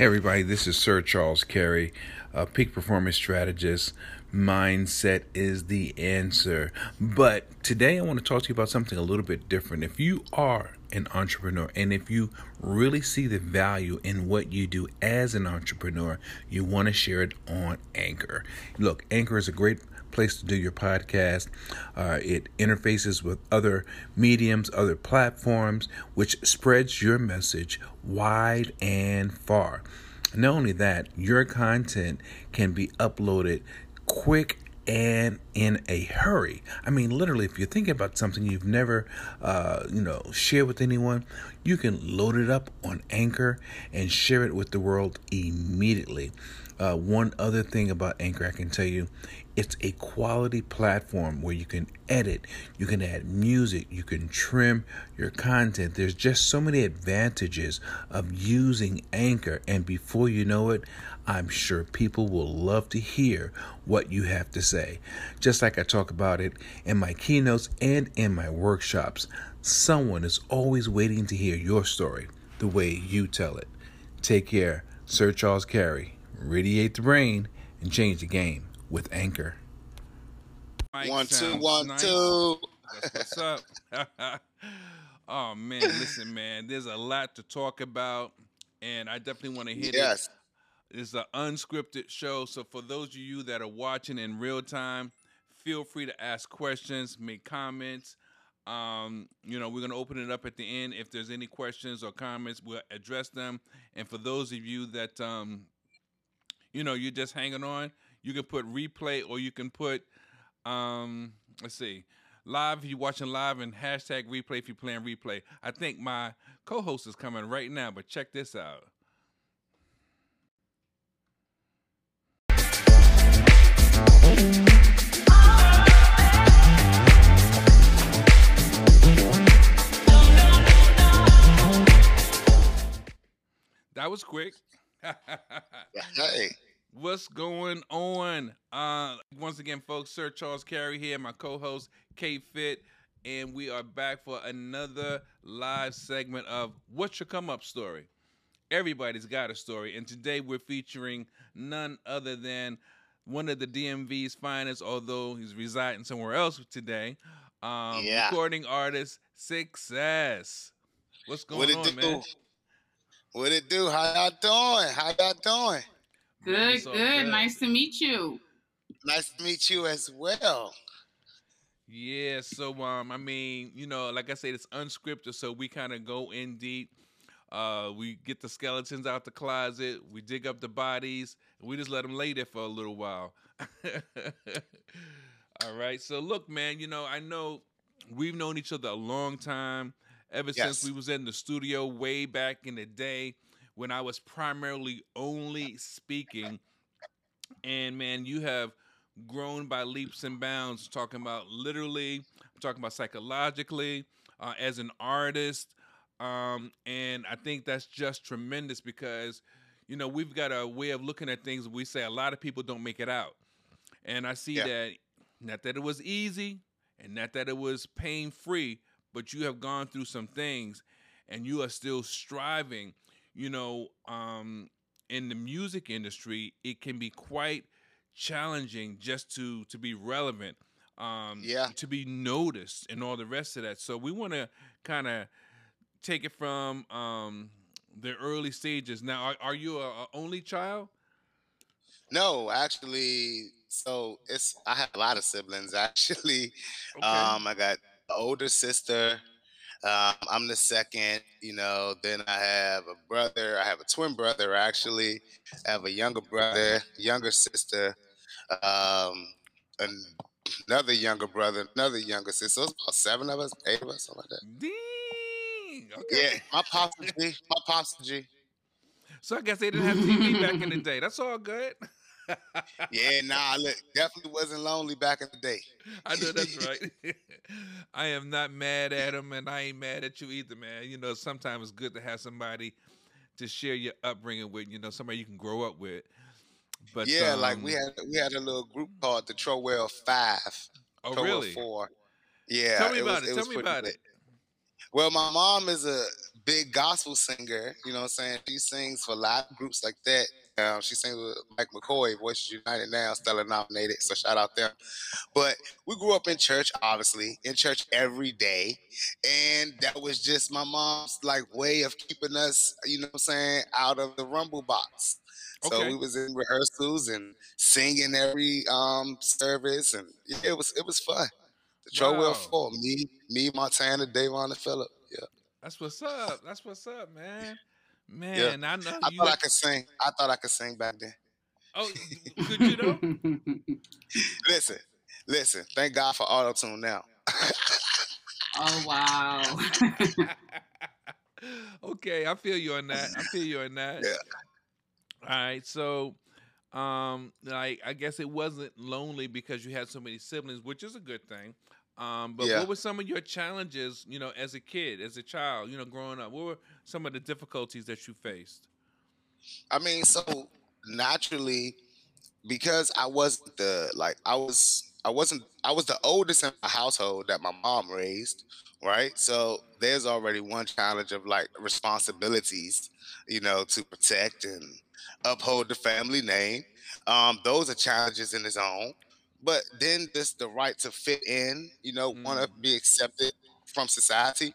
Hey, everybody, this is Sir Charles Carey, a peak performance strategist. Mindset is the answer. But today I want to talk to you about something a little bit different. If you are an entrepreneur and if you really see the value in what you do as an entrepreneur, you want to share it on Anchor. Look, Anchor is a great place to do your podcast. Uh, it interfaces with other mediums, other platforms, which spreads your message wide and far. Not only that, your content can be uploaded quick and in a hurry. I mean, literally, if you're thinking about something you've never, uh, you know, shared with anyone, you can load it up on Anchor and share it with the world immediately. Uh, one other thing about Anchor, I can tell you, it's a quality platform where you can edit, you can add music, you can trim your content. There's just so many advantages of using Anchor, and before you know it, I'm sure people will love to hear what you have to say. Just like I talk about it in my keynotes and in my workshops, someone is always waiting to hear your story the way you tell it. Take care. Sir Charles Carey. Radiate the brain and change the game with Anchor. One two one nice. two. That's what's up? oh man, listen, man. There's a lot to talk about, and I definitely want to hit it. yes. it. It's an unscripted show, so for those of you that are watching in real time, feel free to ask questions, make comments. Um, you know, we're gonna open it up at the end. If there's any questions or comments, we'll address them. And for those of you that um, you know, you're just hanging on, you can put replay or you can put um let's see live if you're watching live and hashtag replay if you're playing replay. I think my co-host is coming right now, but check this out. That was quick. hey. What's going on? Uh, once again, folks, Sir Charles Carey here, my co-host K Fit, and we are back for another live segment of What's Your Come Up Story. Everybody's got a story, and today we're featuring none other than one of the DMV's finest, although he's residing somewhere else today. Um, yeah. Recording artist Success. What's going what on, do? man? What it do? How y'all doing? How y'all doing? Good, good. good. Nice to meet you. Nice to meet you as well. Yeah, so um, I mean, you know, like I said, it's unscripted, so we kind of go in deep. Uh, we get the skeletons out the closet, we dig up the bodies, and we just let them lay there for a little while. All right. So look, man, you know, I know we've known each other a long time, ever yes. since we was in the studio way back in the day when I was primarily only speaking. And man, you have grown by leaps and bounds, talking about literally, I'm talking about psychologically, uh, as an artist. Um, and I think that's just tremendous because, you know, we've got a way of looking at things. We say a lot of people don't make it out. And I see yeah. that, not that it was easy and not that it was pain free, but you have gone through some things and you are still striving you know, um, in the music industry, it can be quite challenging just to to be relevant, um, yeah, to be noticed, and all the rest of that. So we want to kind of take it from um, the early stages. Now, are, are you a, a only child? No, actually, so it's I have a lot of siblings actually. Okay. Um, I got an older sister, um, I'm the second, you know. Then I have a brother. I have a twin brother, actually. I have a younger brother, younger sister, um, another younger brother, another younger sister. So it's about seven of us, eight of us, something like that. Dang. Okay. Yeah, my pops G. My pops G. So I guess they didn't have TV back in the day. That's all good. yeah, nah, look, definitely wasn't lonely back in the day. I know that's right. I am not mad at him, and I ain't mad at you either, man. You know, sometimes it's good to have somebody to share your upbringing with. You know, somebody you can grow up with. But yeah, um, like we um had we had a little group called the Trowell Five. Oh, Trowell really? Four. Yeah. Tell me about was, it. it. Tell me about good. it. Well, my mom is a big gospel singer. You know what I'm saying? She sings for a lot of groups like that. Um, she sings with Mike McCoy, Voices United now, Stellar nominated. So shout out there. But we grew up in church, obviously, in church every day. And that was just my mom's like way of keeping us, you know what I'm saying, out of the rumble box. So okay. we was in rehearsals and singing every um service and yeah, it was it was fun. The Troll wow. Four, me, me, Montana, Davon, and Philip. Yeah. That's what's up. That's what's up, man. Man, yeah. I know. I thought I could sing. I thought I could sing back then. Oh, could you though? listen, listen. Thank God for auto tune now. oh wow. okay, I feel you on that. I feel you on that. Yeah. All right, so um like I guess it wasn't lonely because you had so many siblings, which is a good thing. Um, but yeah. what were some of your challenges, you know, as a kid, as a child, you know, growing up? What were some of the difficulties that you faced? I mean, so naturally, because I wasn't the like I was I wasn't I was the oldest in my household that my mom raised, right? So there's already one challenge of like responsibilities, you know, to protect and uphold the family name. Um, those are challenges in its own. But then just the right to fit in, you know, mm. want to be accepted from society.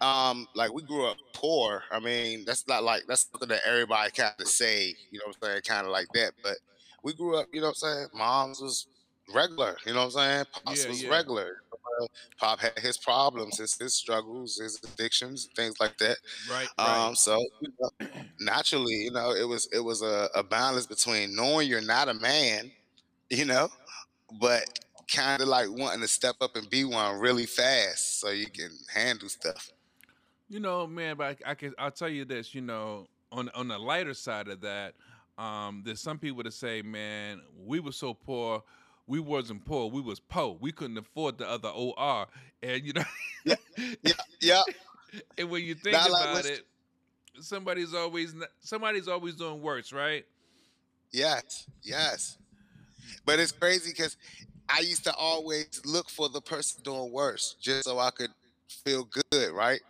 Um, like we grew up poor. I mean, that's not like that's something that everybody kind of say, you know what I'm saying, kind of like that. But we grew up, you know what I'm saying. Moms was regular, you know what I'm saying. Pops yeah, was yeah. regular. Uh, Pop had his problems, his his struggles, his addictions, things like that. Right. Um. Right. So you know, naturally, you know, it was it was a, a balance between knowing you're not a man, you know, but kind of like wanting to step up and be one really fast so you can handle stuff. You know, man, but I, I can I'll tell you this, you know, on on the lighter side of that, um, there's some people that say, man, we were so poor, we wasn't poor, we was poor. We couldn't afford the other OR. And you know Yeah, yeah, yeah. and when you think Not about like it, somebody's always somebody's always doing worse, right? Yes, yes. But it's crazy because I used to always look for the person doing worse just so I could feel good, right?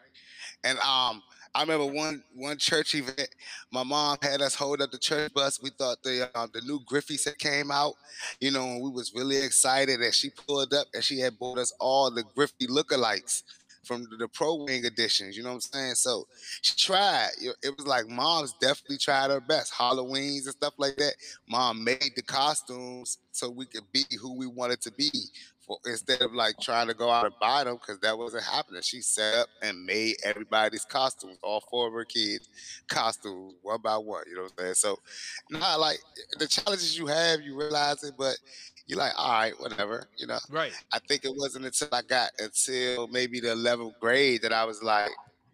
And um, I remember one one church event. My mom had us hold up the church bus. We thought the uh, the new Griffey's had came out, you know, and we was really excited. And she pulled up and she had bought us all the Griffey lookalikes from the, pro wing editions. You know what I'm saying? So she tried. It was like mom's definitely tried her best. Halloweens and stuff like that. Mom made the costumes so we could be who we wanted to be. For, instead of like trying to go out and buy them because that wasn't happening. She set up and made everybody's costumes, all four of her kids costumes, one by one. You know what I'm saying? So, not like the challenges you have, you realize it, but you're like, all right, whatever, you know. Right. I think it wasn't until I got until maybe the 11th grade that I was like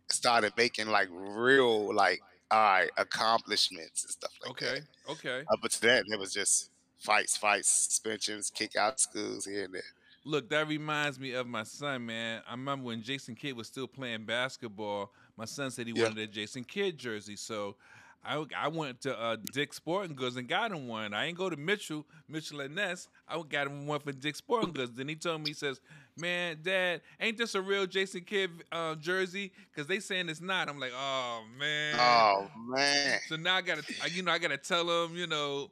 started making like real like all right accomplishments and stuff like okay. that. Okay. Okay. But to that, it was just fights, fights, suspensions, kick out schools here and there. Look, that reminds me of my son, man. I remember when Jason Kidd was still playing basketball. My son said he yeah. wanted a Jason Kidd jersey, so I, I went to uh, Dick Sporting Goods and got him one. I ain't go to Mitchell, Mitchell and Ness. I got him one for Dick Sporting Goods. Then he told me, he says, "Man, Dad, ain't this a real Jason Kidd uh, jersey? Because they saying it's not." I'm like, "Oh man, oh man." So now I gotta, you know, I gotta tell him, you know,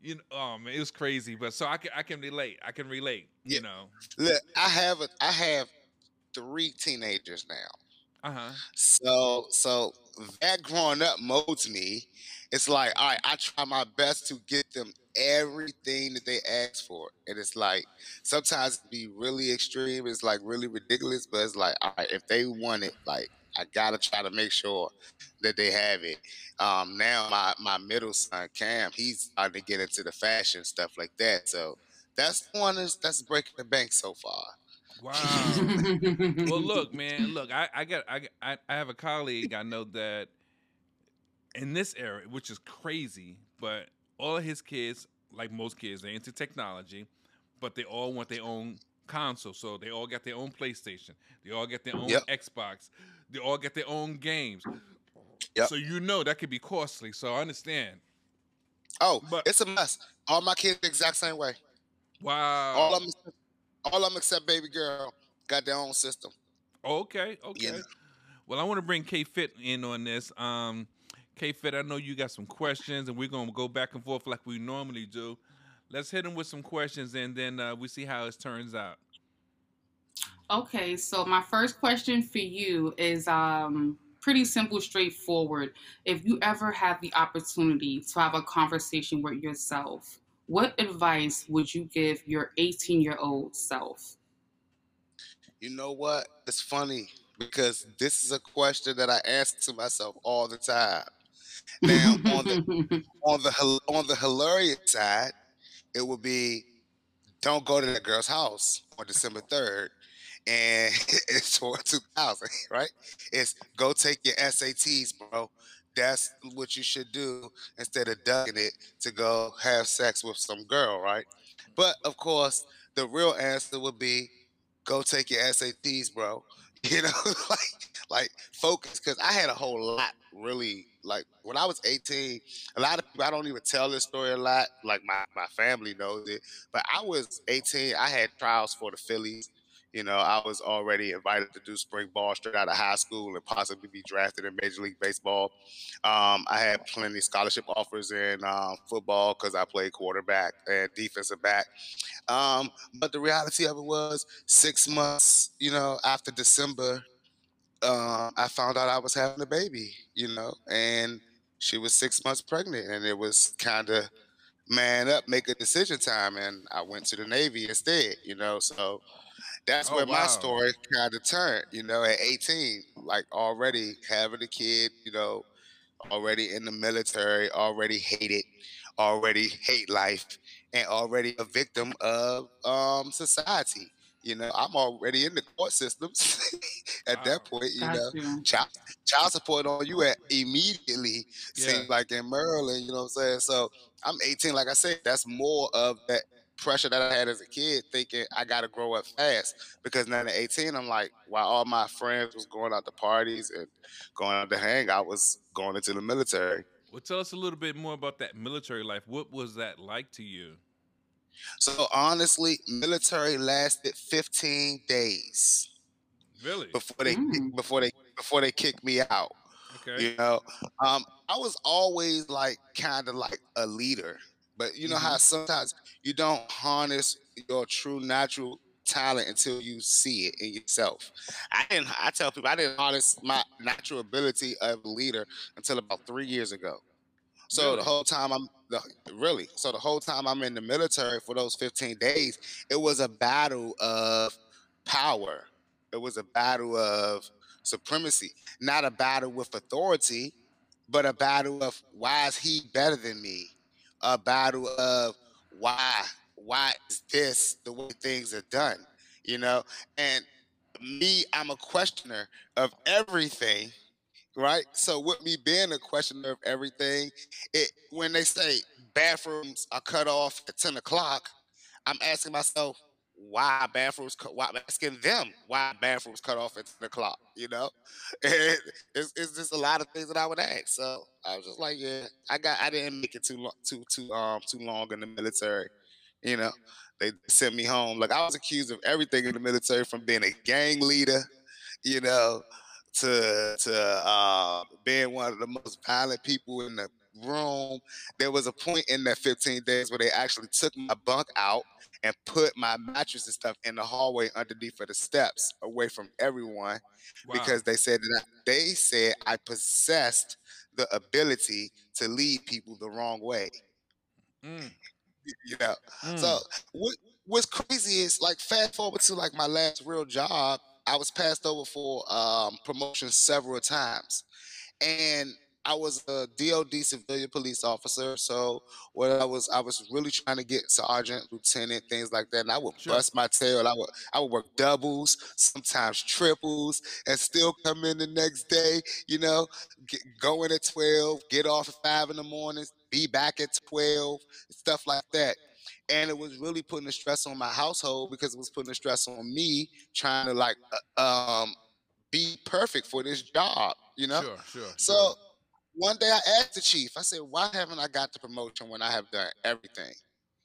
you know, oh man, it was crazy. But so I can, I can relate. I can relate. You know, look, I have, a, I have three teenagers now. Uh-huh. So so that growing up molds me. It's like, all right, I try my best to get them everything that they ask for. And it's like sometimes it be really extreme, it's like really ridiculous, but it's like, all right, if they want it, like I gotta try to make sure that they have it. Um, now my my middle son Cam, he's starting to get into the fashion stuff like that. So that's one is that's breaking the bank so far. Wow. well, look, man. Look, I, I got I, I I have a colleague I know that in this era, which is crazy, but all of his kids, like most kids, they're into technology, but they all want their own console. So they all got their own PlayStation. They all get their own yep. Xbox. They all get their own games. Yep. So you know that could be costly. So I understand. Oh, but it's a mess. All my kids the exact same way. Wow. All of them all of them except baby girl got their own system. Okay, okay. You know? Well, I want to bring K Fit in on this. Um, K Fit, I know you got some questions, and we're gonna go back and forth like we normally do. Let's hit him with some questions, and then uh, we see how it turns out. Okay, so my first question for you is um, pretty simple, straightforward. If you ever have the opportunity to have a conversation with yourself, what advice would you give your 18 year old self? You know what? It's funny because this is a question that I ask to myself all the time. Now, on the on the on the hilarious side, it would be don't go to that girl's house on December third, and it's for 2000, right? It's go take your SATs, bro. That's what you should do instead of ducking it to go have sex with some girl, right? But of course, the real answer would be go take your SATs, bro. You know, like like focus because I had a whole lot really like when I was 18, a lot of people I don't even tell this story a lot. Like my, my family knows it. But I was 18, I had trials for the Phillies. You know, I was already invited to do spring ball straight out of high school and possibly be drafted in Major League Baseball. Um, I had plenty scholarship offers in um, football because I played quarterback and defensive back. Um, but the reality of it was six months, you know, after December, uh, I found out I was having a baby, you know, and she was six months pregnant, and it was kind of man up, make a decision time, and I went to the Navy instead, you know. So that's oh, where wow. my story kind of turned, you know, at 18, like already having a kid, you know, already in the military, already hated, already hate life, and already a victim of um, society. You know, I'm already in the court systems at wow. that point. You know, child, child support on you at immediately. Yeah. Seems like in Maryland, you know what I'm saying? So I'm 18. Like I said, that's more of that pressure that I had as a kid, thinking I got to grow up fast. Because now at 18, I'm like, while all my friends was going out to parties and going out to hang, I was going into the military. Well, tell us a little bit more about that military life. What was that like to you? So honestly, military lasted 15 days. Really? Before they mm. before they before they kicked me out. Okay. You know, um, I was always like kind of like a leader, but you know mm-hmm. how sometimes you don't harness your true natural talent until you see it in yourself. I didn't. I tell people I didn't harness my natural ability of a leader until about three years ago. So really? the whole time I'm the, really so the whole time I'm in the military for those 15 days, it was a battle of power. It was a battle of supremacy, not a battle with authority, but a battle of why is he better than me? A battle of why why is this the way things are done? You know, and me, I'm a questioner of everything right? So with me being a questioner of everything, it when they say bathrooms are cut off at 10 o'clock, I'm asking myself, why bathrooms why I'm asking them why bathrooms cut off at 10 o'clock, you know? And it's, it's just a lot of things that I would ask. So I was just like, yeah, I got I didn't make it too long too too um too long in the military. You know, they sent me home. Like I was accused of everything in the military from being a gang leader, you know, to to uh, being one of the most violent people in the room. There was a point in that 15 days where they actually took my bunk out and put my mattress and stuff in the hallway underneath of the steps, away from everyone, wow. because they said that I, they said I possessed the ability to lead people the wrong way. Mm. You know, mm. so what what's crazy is like fast forward to like my last real job I was passed over for um, promotion several times, and I was a DOD civilian police officer. So what I was, I was really trying to get sergeant, lieutenant, things like that. And I would sure. bust my tail. I would, I would work doubles, sometimes triples, and still come in the next day. You know, get, go in at twelve, get off at five in the morning, be back at twelve, stuff like that and it was really putting a stress on my household because it was putting a stress on me trying to like uh, um, be perfect for this job, you know. Sure, sure. So sure. One day I asked the chief, I said, "Why haven't I got the promotion when I have done everything?"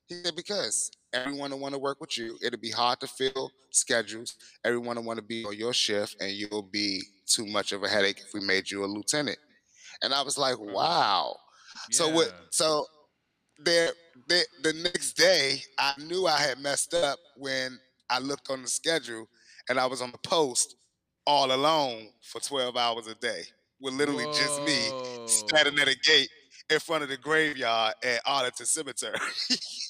He said, "Because everyone to want to work with you. It'll be hard to fill schedules. Everyone to want to be on your shift, and you'll be too much of a headache if we made you a lieutenant. And I was like, mm. wow. Yeah. So what? So there, the, the next day, I knew I had messed up when I looked on the schedule and I was on the post all alone for 12 hours a day with literally Whoa. just me standing at a oh. gate in front of the graveyard at Arlington Cemetery.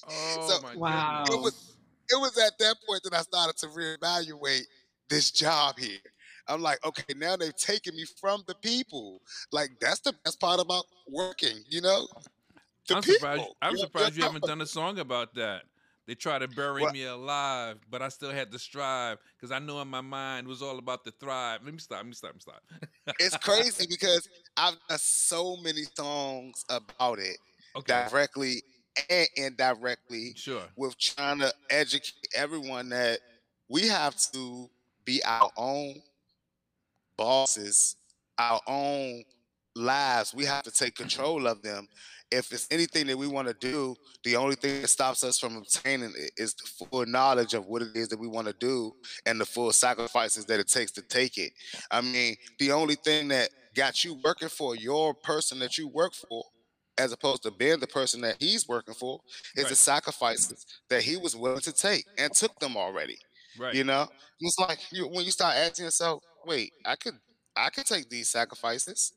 oh so my wow. It was, it was at that point that I started to reevaluate this job here. I'm like, okay, now they've taken me from the people. Like that's the best part about working, you know. The I'm people. surprised. I'm surprised you haven't done a song about that. They tried to bury what? me alive, but I still had to strive because I know in my mind it was all about the thrive. Let me stop. Let me stop. Let me stop. it's crazy because I've done so many songs about it okay. directly and indirectly. Sure. With trying to educate everyone that we have to be our own bosses, our own lives. We have to take control of them if it's anything that we want to do, the only thing that stops us from obtaining it is the full knowledge of what it is that we want to do and the full sacrifices that it takes to take it. I mean, the only thing that got you working for your person that you work for, as opposed to being the person that he's working for, is right. the sacrifices that he was willing to take and took them already. Right. You know, it's like you, when you start asking yourself, "Wait, I could, I could take these sacrifices.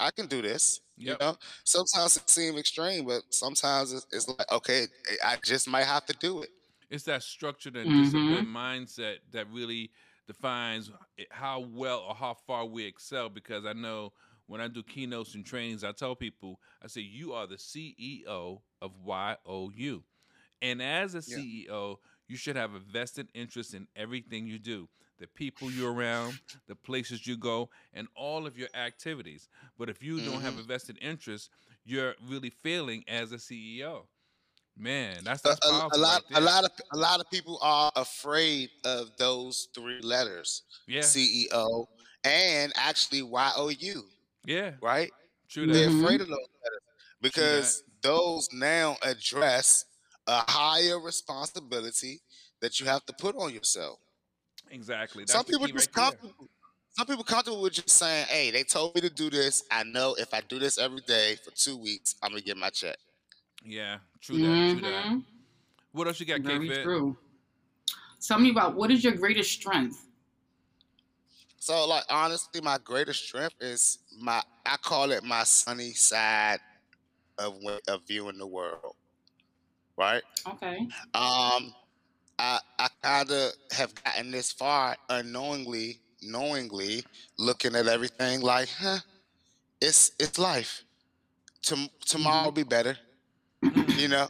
I can do this." Yep. You know, sometimes it seems extreme, but sometimes it's, it's, like, okay, I just might have to do it. It's that structured and mm-hmm. disciplined mindset that really defines how well or how far we excel. Because I know when I do keynotes and trainings, I tell people, I say, you are the CEO of YOU. And as a yeah. CEO, you should have a vested interest in everything you do the people you're around, the places you go, and all of your activities. But if you mm-hmm. don't have a mm-hmm. vested interest, you're really failing as a CEO. Man, that's, that's a, a, lot. Right a lot of a lot of people are afraid of those three letters. Yeah, CEO and actually Y O U. Yeah, right. True. That. They're mm-hmm. afraid of those letters because those now address a higher responsibility that you have to put on yourself. Exactly. That's some people just right comfortable. Some people comfortable with just saying, "Hey, they told me to do this. I know if I do this every day for two weeks, I'm gonna get my check." Yeah, true that. Mm-hmm. True that. Mm-hmm. What else you got, Very K-Fit? true. Tell me about what is your greatest strength? So, like, honestly, my greatest strength is my. I call it my sunny side of of viewing the world. Right. Okay. Um, I, I kind of have gotten this far unknowingly, knowingly, looking at everything like, huh, it's it's life. Tom- tomorrow will be better. you know,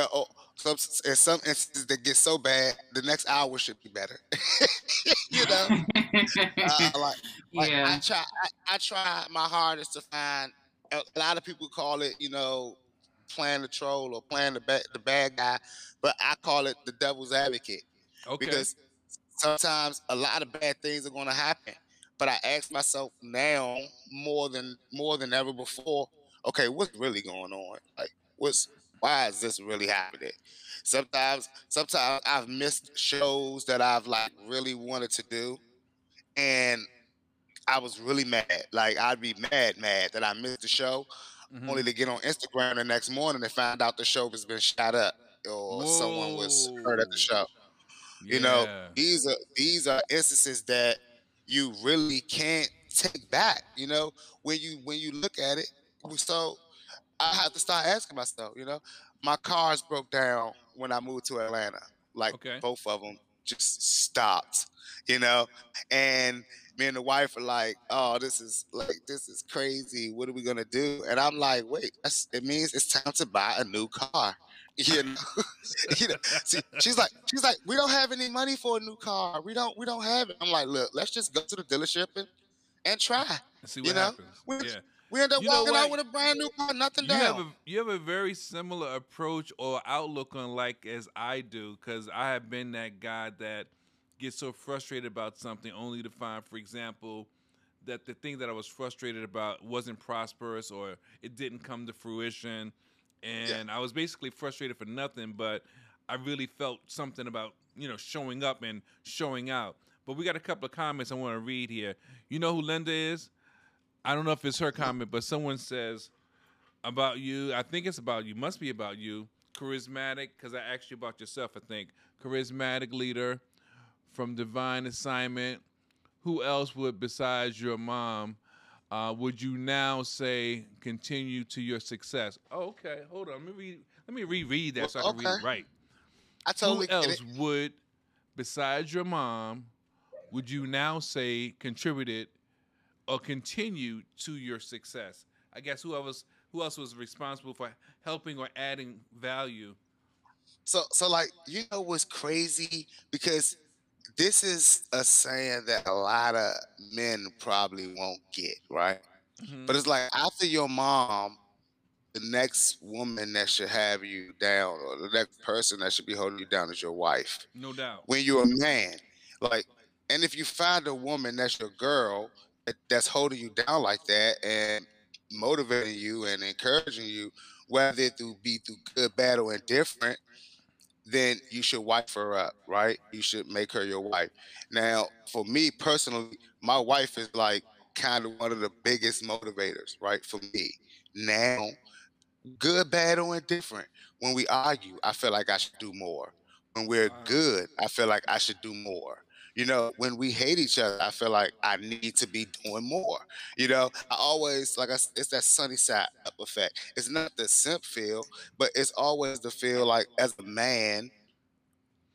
uh, oh, some, in some instances that get so bad, the next hour should be better. you know, uh, like, like yeah. I try, I, I try my hardest to find. A lot of people call it, you know, playing the troll or playing the bad, the bad guy, but I call it the devil's advocate. Okay. Because sometimes a lot of bad things are going to happen, but I ask myself now more than more than ever before. Okay, what's really going on? Like, what's why is this really happening? Sometimes, sometimes I've missed shows that I've like really wanted to do, and I was really mad. Like I'd be mad, mad that I missed the show mm-hmm. only to get on Instagram the next morning and find out the show has been shot up or Whoa. someone was hurt at the show. Yeah. You know, these are these are instances that you really can't take back. You know, when you when you look at it, so I have to start asking myself. You know, my cars broke down when I moved to Atlanta. Like okay. both of them just stopped. You know, and me and the wife are like, "Oh, this is like this is crazy. What are we gonna do?" And I'm like, "Wait, it means it's time to buy a new car." You know, you know. See, she's like, she's like, "We don't have any money for a new car. We don't, we don't have it." I'm like, "Look, let's just go to the dealership and and try." See what you know? happens. We, yeah. We end up you walking out with a brand new car, nothing you down. Have a, you have a very similar approach or outlook on like as I do, because I have been that guy that get so frustrated about something only to find, for example, that the thing that I was frustrated about wasn't prosperous or it didn't come to fruition. And yeah. I was basically frustrated for nothing, but I really felt something about you know showing up and showing out. But we got a couple of comments I want to read here. You know who Linda is? I don't know if it's her comment, but someone says about you. I think it's about you. Must be about you. Charismatic, because I asked you about yourself. I think charismatic leader from Divine Assignment. Who else would, besides your mom, uh, would you now say continue to your success? Oh, okay, hold on. Let me read, let me reread that so I can okay. read it right. I totally Who else would, besides your mom, would you now say contributed or continued to your success? I guess who else who else was responsible for helping or adding value? So so like you know what's crazy because this is a saying that a lot of men probably won't get, right? Mm-hmm. But it's like after your mom, the next woman that should have you down, or the next person that should be holding you down, is your wife. No doubt. When you're a man, like, and if you find a woman that's your girl that's holding you down like that and motivating you and encouraging you, whether it be through good, bad, or indifferent, then you should wife her up, right? You should make her your wife. Now, for me personally, my wife is like kind of one of the biggest motivators, right? For me. Now, good, bad, or indifferent, when we argue, I feel like I should do more. When we're good, I feel like I should do more. You know, when we hate each other, I feel like I need to be doing more. You know, I always like I, it's that sunny side up effect. It's not the simp feel, but it's always the feel like as a man,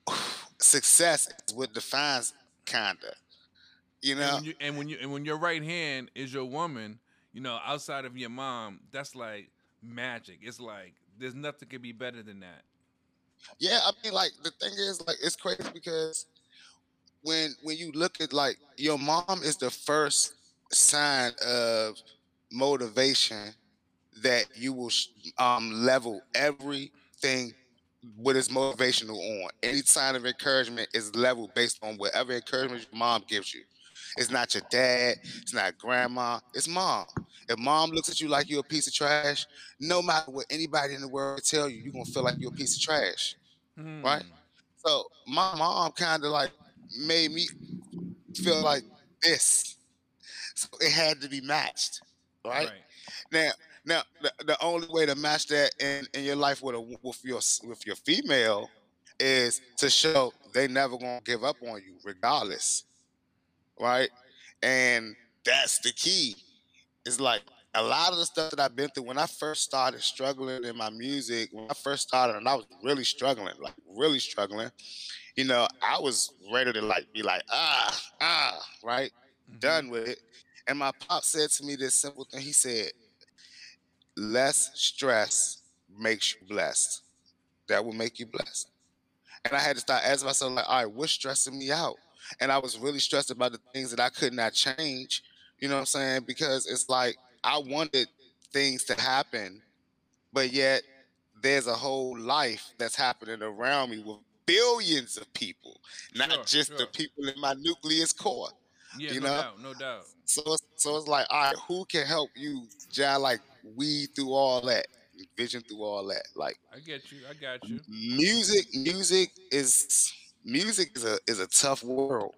success is what defines kinda. You know, and when, you, and when you and when your right hand is your woman, you know, outside of your mom, that's like magic. It's like there's nothing could be better than that. Yeah, I mean, like the thing is, like it's crazy because when when you look at like your mom is the first sign of motivation that you will um, level everything what is motivational on. Any sign of encouragement is leveled based on whatever encouragement your mom gives you. It's not your dad, it's not grandma, it's mom. If mom looks at you like you're a piece of trash, no matter what anybody in the world tell you, you're gonna feel like you're a piece of trash. Hmm. Right? So my mom kind of like made me feel like this. So it had to be matched, right? right. Now, now the, the, only way to match that in, in your life with a with your with your female is to show they never gonna give up on you regardless, right? And that's the key. It's like a lot of the stuff that I've been through when I first started struggling in my music, when I first started, and I was really struggling, like really struggling you know, I was ready to like be like, ah, ah, right, mm-hmm. done with it. And my pop said to me this simple thing. He said, less stress makes you blessed. That will make you blessed. And I had to start asking myself, like, all right, what's stressing me out? And I was really stressed about the things that I could not change. You know what I'm saying? Because it's like I wanted things to happen, but yet there's a whole life that's happening around me with billions of people, not sure, just sure. the people in my nucleus core. Yeah, you no know? doubt, no doubt. So it's, so it's like, all right, who can help you, John? Like weed through all that, vision through all that. Like I get you, I got you. Music, music is music is a is a tough world.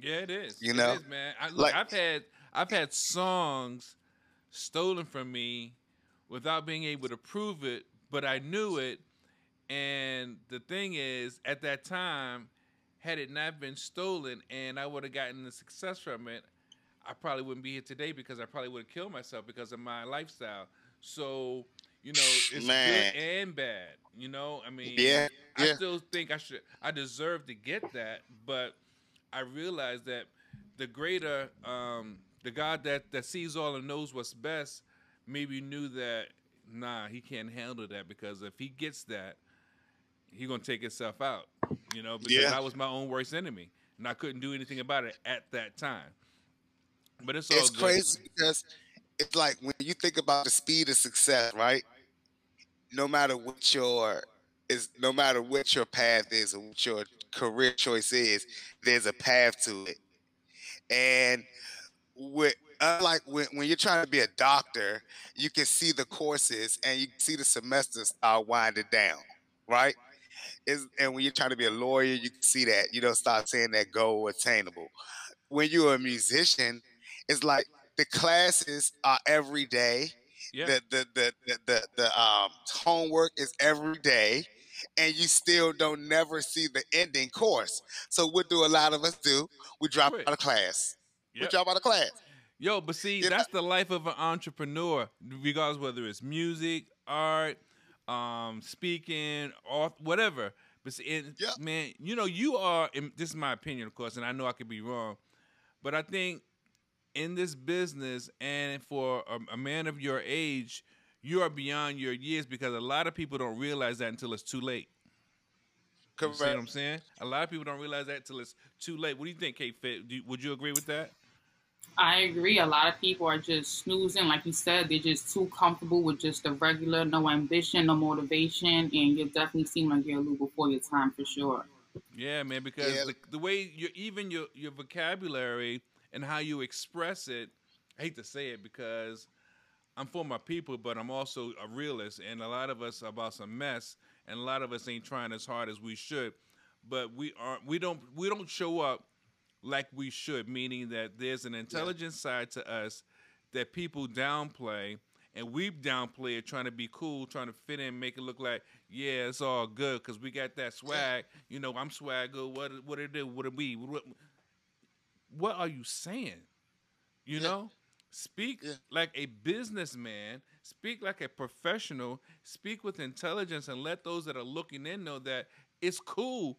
Yeah, it is. You know, is, man. I, look, like, I've had I've had songs stolen from me without being able to prove it, but I knew it and the thing is, at that time, had it not been stolen and I would have gotten the success from it, I probably wouldn't be here today because I probably would have killed myself because of my lifestyle. So, you know, it's Man. good and bad. You know, I mean, yeah, I still think I should, I deserve to get that, but I realize that the greater, um, the God that that sees all and knows what's best, maybe knew that nah, he can't handle that because if he gets that, he gonna take himself out. You know, because yeah. I was my own worst enemy, and I couldn't do anything about it at that time. But it's all it's good. crazy because it's like when you think about the speed of success, right? No matter what your is, no matter what your path is or what your career choice is, there's a path to it. And with unlike when, when you're trying to be a doctor, you can see the courses and you see the semesters are winding down, right? is and when you're trying to be a lawyer, you can see that. You don't start saying that goal attainable. When you're a musician, it's like the classes are every day. Yeah. The, the the the the the um homework is every day and you still don't never see the ending course. So what do a lot of us do? We drop Quit. out of class. Yep. y'all out of class. Yo, but see, you that's know? the life of an entrepreneur, regardless whether it's music, art, um, speaking, or whatever. But see, it, yep. man, you know, you are. this is my opinion, of course, and I know I could be wrong, but I think in this business and for a, a man of your age, you are beyond your years because a lot of people don't realize that until it's too late. Correct. You see what I'm saying? A lot of people don't realize that until it's too late. What do you think, K Fit? would you agree with that? I agree. A lot of people are just snoozing, like you said. They're just too comfortable with just the regular, no ambition, no motivation, and you definitely seem like you're a little before your time for sure. Yeah, man. Because yeah. The, the, way you even your your vocabulary and how you express it, I hate to say it because I'm for my people, but I'm also a realist, and a lot of us are about some mess, and a lot of us ain't trying as hard as we should. But we aren't, we don't we don't show up like we should, meaning that there's an intelligent yeah. side to us that people downplay, and we downplay it, trying to be cool, trying to fit in, make it look like yeah, it's all good because we got that swag. You know, I'm swagger. Uh, what what it do? What it be? What, what are you saying? You yeah. know, speak yeah. like a businessman. Speak like a professional. Speak with intelligence, and let those that are looking in know that it's cool.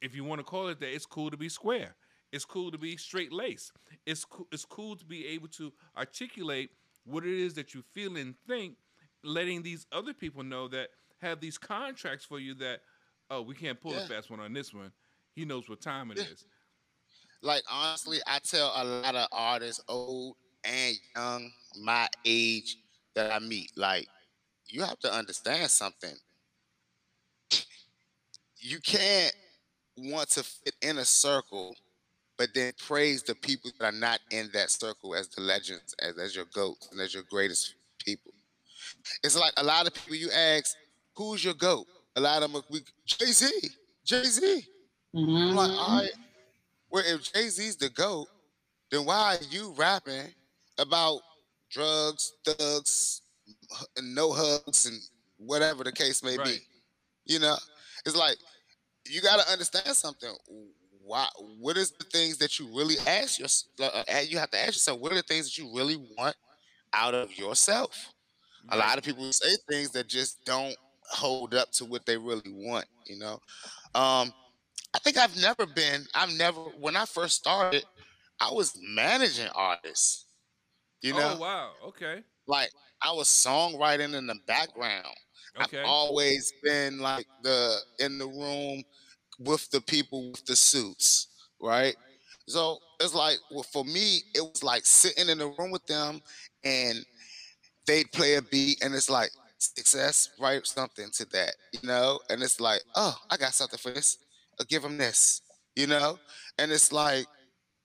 If you want to call it that, it's cool to be square. It's cool to be straight laced. It's co- it's cool to be able to articulate what it is that you feel and think, letting these other people know that have these contracts for you that oh we can't pull yeah. a fast one on this one. He knows what time it yeah. is. Like honestly, I tell a lot of artists, old and young, my age that I meet, like you have to understand something. You can't want to fit in a circle but then praise the people that are not in that circle as the legends, as, as your goats and as your greatest people. It's like a lot of people you ask, who's your goat? A lot of them we Jay Z, Jay Z. Mm-hmm. I'm like, all right. Well, if Jay Z's the goat, then why are you rapping about drugs, thugs, and no hugs, and whatever the case may right. be? You know, it's like you got to understand something why what is the things that you really ask yourself uh, uh, you have to ask yourself what are the things that you really want out of yourself? A lot of people say things that just don't hold up to what they really want you know? Um i think i've never been i've never when i first started i was managing artists you know? oh wow okay. Like i was songwriting in the background. Okay. i've always been like the in the room with the people with the suits, right? So it's like, well, for me, it was like sitting in the room with them and they'd play a beat and it's like, success, write something to that, you know? And it's like, oh, I got something for this. I'll give them this, you know? And it's like,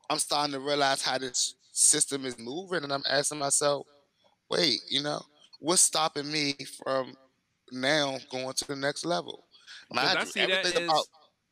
I'm starting to realize how this system is moving and I'm asking myself, wait, you know, what's stopping me from now going to the next level? Mind I see that is, about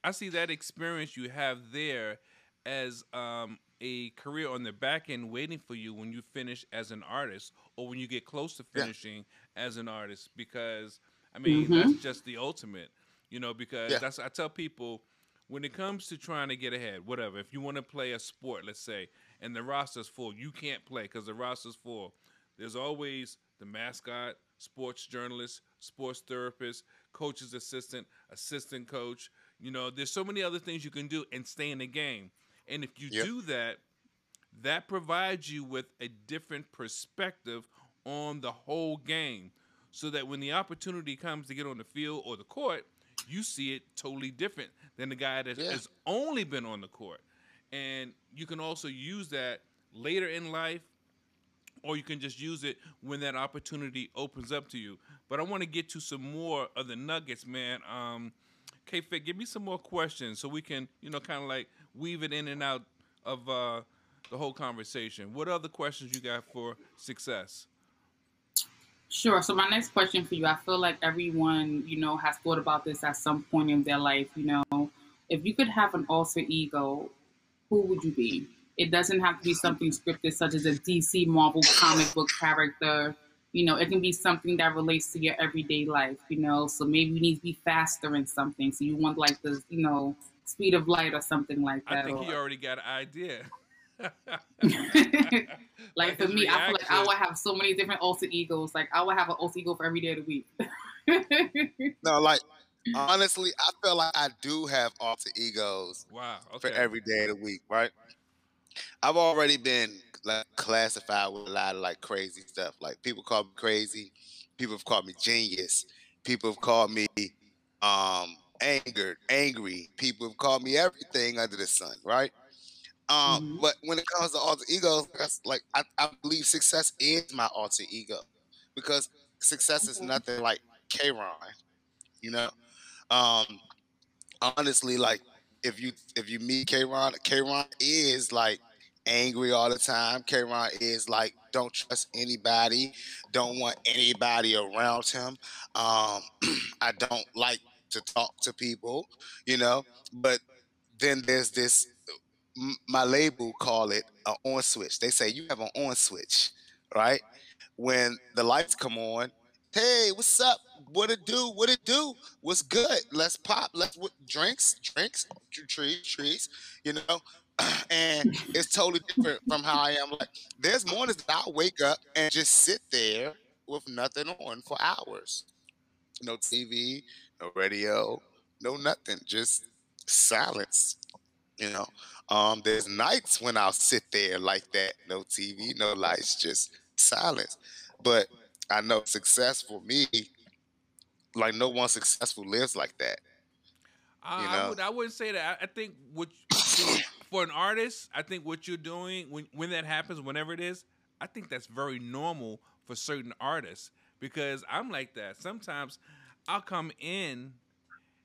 I see that experience you have there as um, a career on the back end waiting for you when you finish as an artist or when you get close to finishing yeah. as an artist because I mean mm-hmm. that's just the ultimate, you know, because yeah. that's I tell people when it comes to trying to get ahead, whatever, if you want to play a sport, let's say, and the roster's full, you can't play because the roster's full. There's always the mascot, sports journalist, sports therapist, coach's assistant, assistant coach, you know, there's so many other things you can do and stay in the game. And if you yep. do that, that provides you with a different perspective on the whole game. So that when the opportunity comes to get on the field or the court, you see it totally different than the guy that yeah. has only been on the court. And you can also use that later in life, or you can just use it when that opportunity opens up to you. But I want to get to some more of the nuggets, man. Um, K Fit, give me some more questions so we can, you know, kind of like weave it in and out of uh, the whole conversation. What other questions you got for success? Sure. So my next question for you, I feel like everyone, you know, has thought about this at some point in their life. You know, if you could have an alter ego, who would you be? It doesn't have to be something scripted, such as a DC Marvel comic book character. You know, it can be something that relates to your everyday life. You know, so maybe you need to be faster in something. So you want like the, you know, speed of light or something like that. I think or... he already got an idea. like for me, reaction. I feel like I would have so many different alter egos. Like I would have an alter ego for every day of the week. no, like honestly, I feel like I do have alter egos. Wow. Okay. For every day of the week, right? I've already been like classified with a lot of like crazy stuff. Like people call me crazy. People have called me genius. People have called me um angered, angry. People have called me everything under the sun, right? Um, mm-hmm. but when it comes to alter egos, like I, I believe success is my alter ego because success is nothing like K Ron. you know. Um, honestly, like if you if you meet K Ron, K Ron is like angry all the time. K Ron is like don't trust anybody, don't want anybody around him. Um, I don't like to talk to people, you know. But then there's this my label call it an on switch. They say you have an on switch, right? When the lights come on, hey, what's up? What it do? What it do? What's good? Let's pop. Let's what, drinks, drinks, trees, trees. You know, and it's totally different from how I am. Like, there's mornings that I wake up and just sit there with nothing on for hours. No TV, no radio, no nothing, just silence. You know, um, there's nights when I'll sit there like that, no TV, no lights, just silence. But I know success for me, like no one successful lives like that. I, you know? I, would, I wouldn't say that. I, I think what for an artist, I think what you're doing when when that happens, whenever it is, I think that's very normal for certain artists because I'm like that. Sometimes I'll come in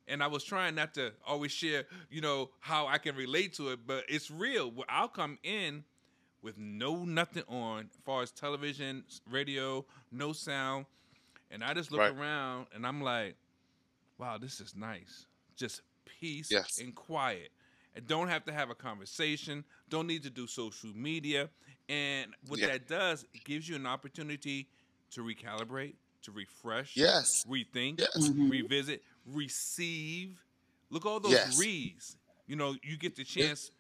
and I was trying not to always share, you know, how I can relate to it, but it's real. I'll come in with no nothing on as far as television, radio, no sound, and I just look right. around and I'm like, wow, this is nice. Just peace yes. and quiet. And don't have to have a conversation, don't need to do social media. And what yeah. that does, it gives you an opportunity to recalibrate, to refresh, yes, rethink, yes. Mm-hmm. revisit, receive. Look all those yes. re's. You know, you get the chance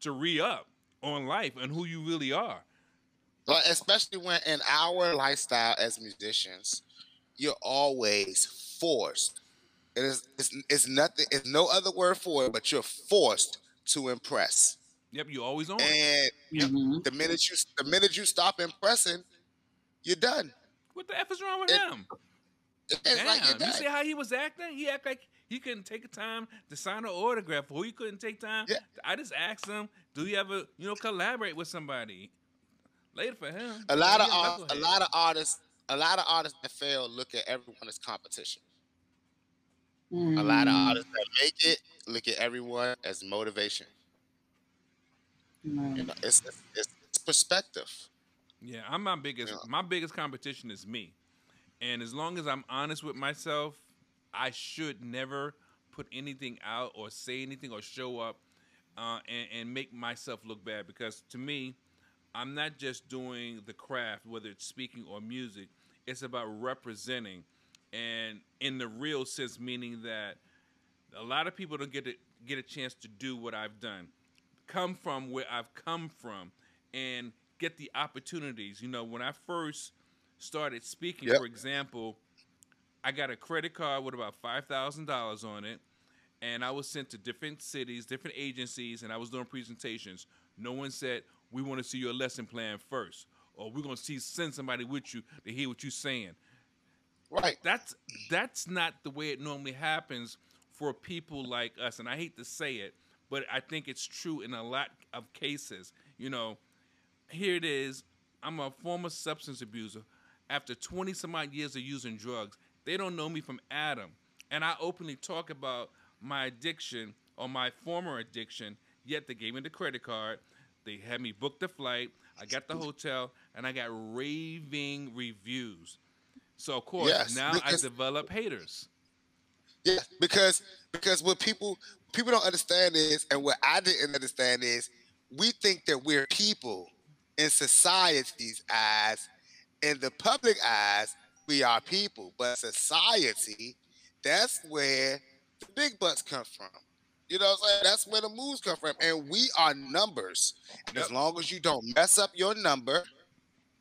to re up on life and who you really are. But especially when in our lifestyle as musicians, you're always forced. It is it's, it's nothing, it's no other word for it, but you're forced to impress. Yep, you always on. And mm-hmm. the minute you the minute you stop impressing, you're done. What the F is wrong with it, him? Damn, like you see how he was acting? He act like he couldn't take the time to sign an autograph. Who he couldn't take time? Yeah. I just asked him, do you ever, you know, collaborate with somebody? Later for him. A lot of art, a lot of artists, a lot of artists that fail look at everyone as competition. Mm. A lot of mm. artists that make it look at everyone as motivation. Mm. You know, it's, it's, it's perspective. Yeah, I'm my biggest. Yeah. My biggest competition is me. And as long as I'm honest with myself, I should never put anything out or say anything or show up uh, and, and make myself look bad. Because to me, I'm not just doing the craft, whether it's speaking or music. It's about representing, and in the real sense, meaning that a lot of people don't get to get a chance to do what I've done, come from where I've come from, and get the opportunities. You know, when I first started speaking, yep. for example, I got a credit card with about five thousand dollars on it, and I was sent to different cities, different agencies, and I was doing presentations. No one said we want to see your lesson plan first, or we're going to see send somebody with you to hear what you're saying. Right. That's that's not the way it normally happens for people like us, and I hate to say it, but I think it's true in a lot of cases. You know, here it is. I'm a former substance abuser after 20 some odd years of using drugs. They don't know me from Adam. And I openly talk about my addiction or my former addiction, yet they gave me the credit card. They had me book the flight. I got the hotel, and I got raving reviews. So of course yes, now because, I develop haters. Yeah, because because what people people don't understand is, and what I didn't understand is, we think that we're people in society's eyes, in the public eyes, we are people, but society, that's where the big butts come from. You know what I'm saying? That's where the moves come from. And we are numbers. And yep. as long as you don't mess up your number,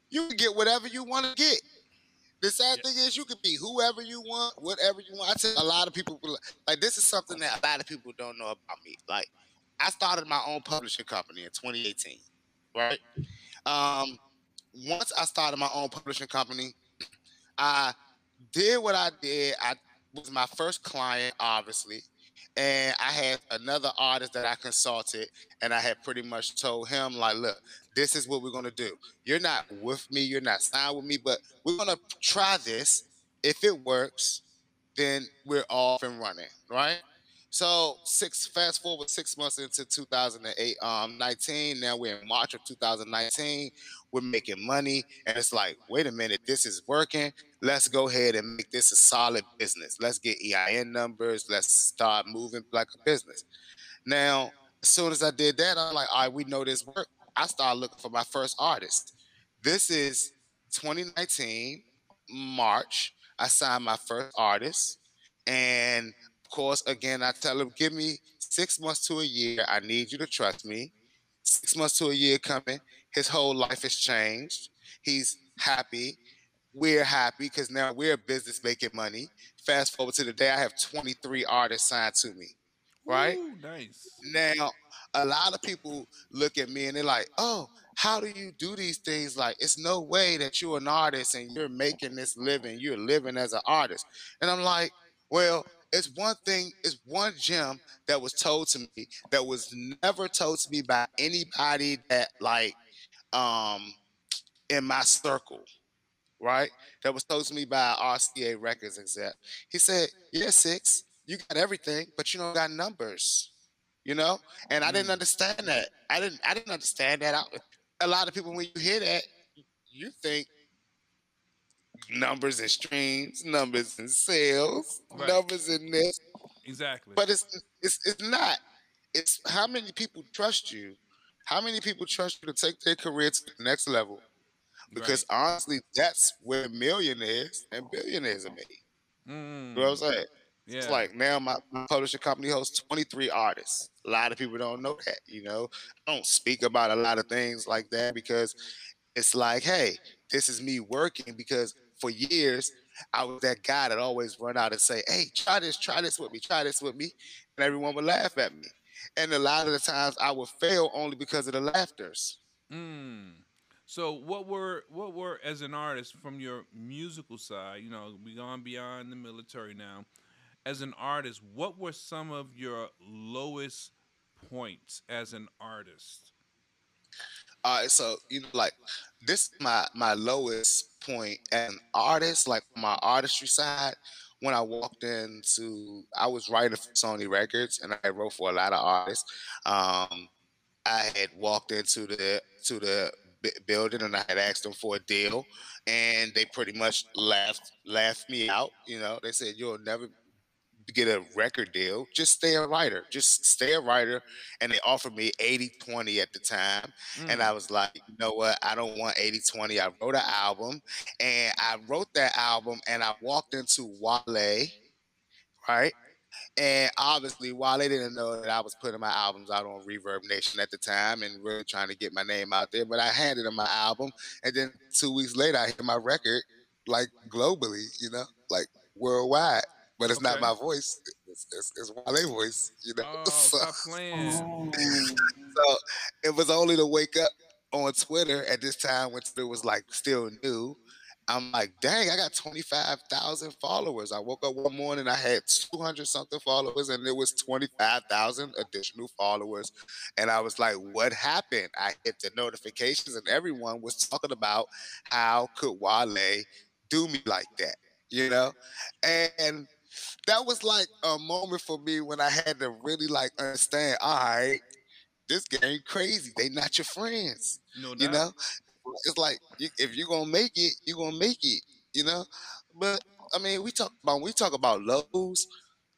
you can get whatever you want to get. The sad yep. thing is, you can be whoever you want, whatever you want. I tell a lot of people, like, this is something that a lot of people don't know about me. Like, I started my own publishing company in 2018, right? Um, once I started my own publishing company, I did what I did. I was my first client, obviously and I had another artist that I consulted, and I had pretty much told him, like, look, this is what we're gonna do. You're not with me, you're not signed with me, but we're gonna try this. If it works, then we're off and running, right? So six fast forward six months into 2008, um, 19. Now we're in March of 2019. We're making money, and it's like, wait a minute, this is working. Let's go ahead and make this a solid business. Let's get EIN numbers. Let's start moving like a business. Now, as soon as I did that, I'm like, all right, we know this work. I started looking for my first artist. This is 2019 March. I signed my first artist, and of course, again, I tell him, give me six months to a year. I need you to trust me. Six months to a year coming. His whole life has changed. He's happy. We're happy because now we're a business making money. Fast forward to the day, I have 23 artists signed to me. Right? Ooh, nice. Now, a lot of people look at me and they're like, oh, how do you do these things? Like, it's no way that you're an artist and you're making this living. You're living as an artist. And I'm like, well, it's one thing, it's one gem that was told to me that was never told to me by anybody that like um in my circle, right? That was told to me by RCA Records exec. He said, Yeah, six, you got everything, but you don't got numbers. You know? And I didn't mm. understand that. I didn't I didn't understand that. I, a lot of people when you hear that, you think numbers and streams, numbers and sales, right. numbers and this. Exactly. But it's it's it's not. It's how many people trust you. How many people trust you to take their career to the next level? Because right. honestly, that's where millionaires and billionaires are made. Mm. You know what I'm mm. saying? Yeah. It's like now my, my publishing company hosts 23 artists. A lot of people don't know that, you know. I don't speak about a lot of things like that because it's like, hey, this is me working because for years, I was that guy that always run out and say, "Hey, try this, try this with me, try this with me," and everyone would laugh at me. And a lot of the times, I would fail only because of the laughters. Mm. So, what were what were as an artist from your musical side? You know, we gone beyond the military now. As an artist, what were some of your lowest points as an artist? All right, so you know, like this, my my lowest point as an artist, like my artistry side, when I walked into, I was writing for Sony Records, and I wrote for a lot of artists. Um, I had walked into the to the building, and I had asked them for a deal, and they pretty much laughed laughed me out. You know, they said you'll never get a record deal, just stay a writer. Just stay a writer. And they offered me 80 20 at the time. Mm. And I mm. was like, you know what? I don't want 80 20. I wrote an album and I wrote that album and I walked into Wale, right? And obviously, Wale didn't know that I was putting my albums out on Reverb Nation at the time and really trying to get my name out there. But I handed him my album. And then two weeks later, I hit my record like globally, you know, like worldwide but it's okay. not my voice. It's, it's, it's Wale voice, you know. Oh, so, stop playing. Oh. so it was only to wake up on Twitter at this time when Twitter was like still new. I'm like, dang, I got 25,000 followers. I woke up one morning, I had 200 something followers, and it was 25,000 additional followers. And I was like, what happened? I hit the notifications, and everyone was talking about how could Wale do me like that, you know? And that was like a moment for me when I had to really like understand. All right, this game crazy. They not your friends. No doubt. You know, it's like if you're gonna make it, you're gonna make it. You know, but I mean, we talk about we talk about lows.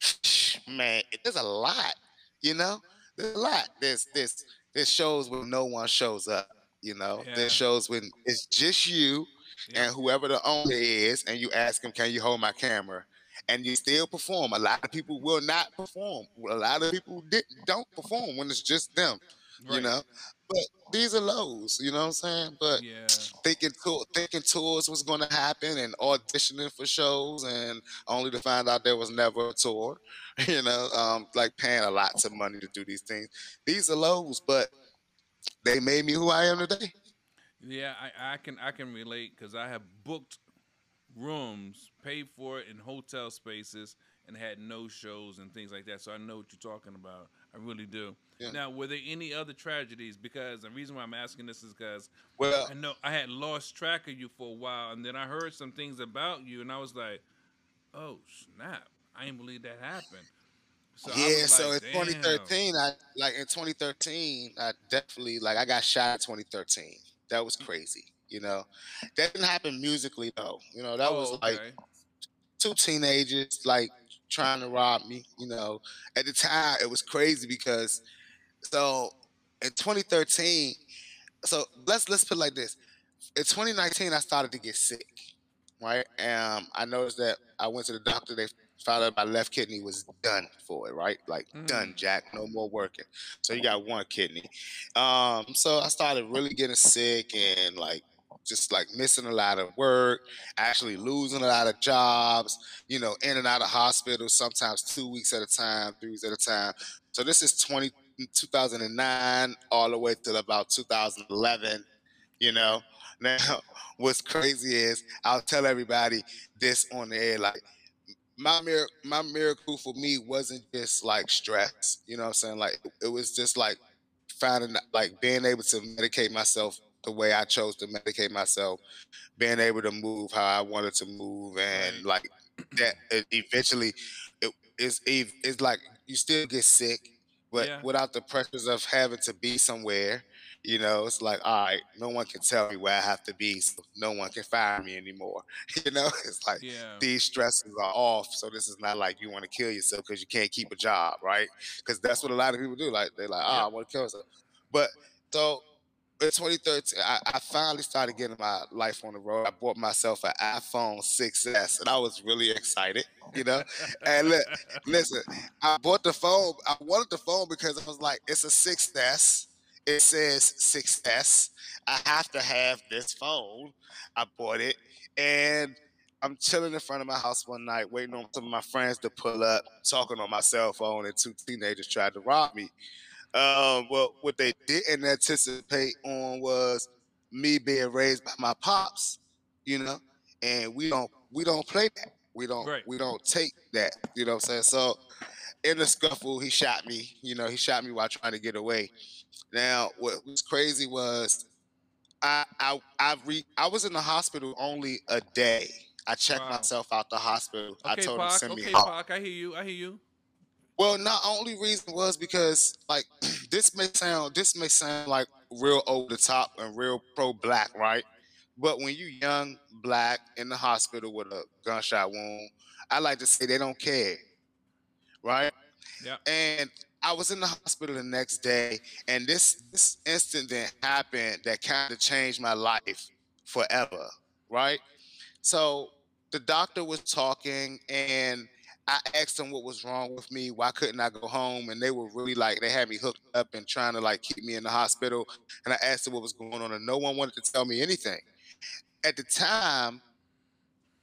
Man, there's a lot. You know, there's a lot. There's this there's shows when no one shows up. You know, yeah. there's shows when it's just you yeah. and whoever the owner is, and you ask him, "Can you hold my camera?" And you still perform. A lot of people will not perform. A lot of people did, don't perform when it's just them. Right. You know, but these are lows, you know what I'm saying? But yeah. thinking thinking tours was going to happen and auditioning for shows, and only to find out there was never a tour. You know, um, like paying a lot of money to do these things. These are lows, but they made me who I am today. Yeah, I, I can I can relate because I have booked rooms, paid for it in hotel spaces, and had no shows and things like that. So I know what you're talking about. I really do. Yeah. Now, were there any other tragedies? Because the reason why I'm asking this is because well, I know I had lost track of you for a while, and then I heard some things about you, and I was like, "Oh snap! I didn't believe that happened." So yeah, so like, in 2013, I like in 2013, I definitely like I got shot in 2013. That was crazy, you know. That didn't happen musically though. You know, that oh, was like two teenagers like trying to rob me. You know, at the time it was crazy because so in 2013, so let's let's put it like this. In 2019, I started to get sick, right? Um, I noticed that I went to the doctor. They found out my left kidney was done for it, right? Like mm. done, Jack, no more working. So you got one kidney. Um, so I started really getting sick and like just like missing a lot of work, mm-hmm. actually losing a lot of jobs, you know, in and out of hospitals, sometimes two weeks at a time, three weeks at a time. So this is 20, 2009 all the way till about 2011, you know. Now, what's crazy is I'll tell everybody this on the air, like my mir- my miracle for me wasn't just like stress, you know what I'm saying? Like it was just like finding like being able to medicate myself the way I chose to medicate myself, being able to move how I wanted to move, and like that. eventually, it is it's like you still get sick, but yeah. without the pressures of having to be somewhere. You know, it's like, all right, no one can tell me where I have to be, so no one can fire me anymore. You know, it's like yeah. these stresses are off. So this is not like you want to kill yourself because you can't keep a job, right? Because that's what a lot of people do. Like they're like, oh, yeah. I want to kill myself. But so in 2013, I, I, finally started getting my life on the road. I bought myself an iPhone 6S, and I was really excited, you know. and look, listen, I bought the phone. I wanted the phone because I was like, it's a 6S. It says 6S. I have to have this phone. I bought it, and I'm chilling in front of my house one night, waiting on some of my friends to pull up, talking on my cell phone, and two teenagers tried to rob me. Um, well, what they didn't anticipate on was me being raised by my pops, you know, and we don't we don't play that. We don't right. we don't take that. You know what I'm saying? So in the scuffle, he shot me. You know, he shot me while trying to get away. Now, what was crazy was I I I re, I was in the hospital only a day. I checked wow. myself out the hospital. Okay, I told Pac, him send okay, me home. I hear you. I hear you. Well, not only reason was because like this may sound this may sound like real over the top and real pro black, right? But when you young black in the hospital with a gunshot wound, I like to say they don't care, right? Yeah. And I was in the hospital the next day, and this this incident happened that kind of changed my life forever, right? So the doctor was talking, and I asked them what was wrong with me. Why couldn't I go home? And they were really like, they had me hooked up and trying to like keep me in the hospital. And I asked them what was going on, and no one wanted to tell me anything. At the time,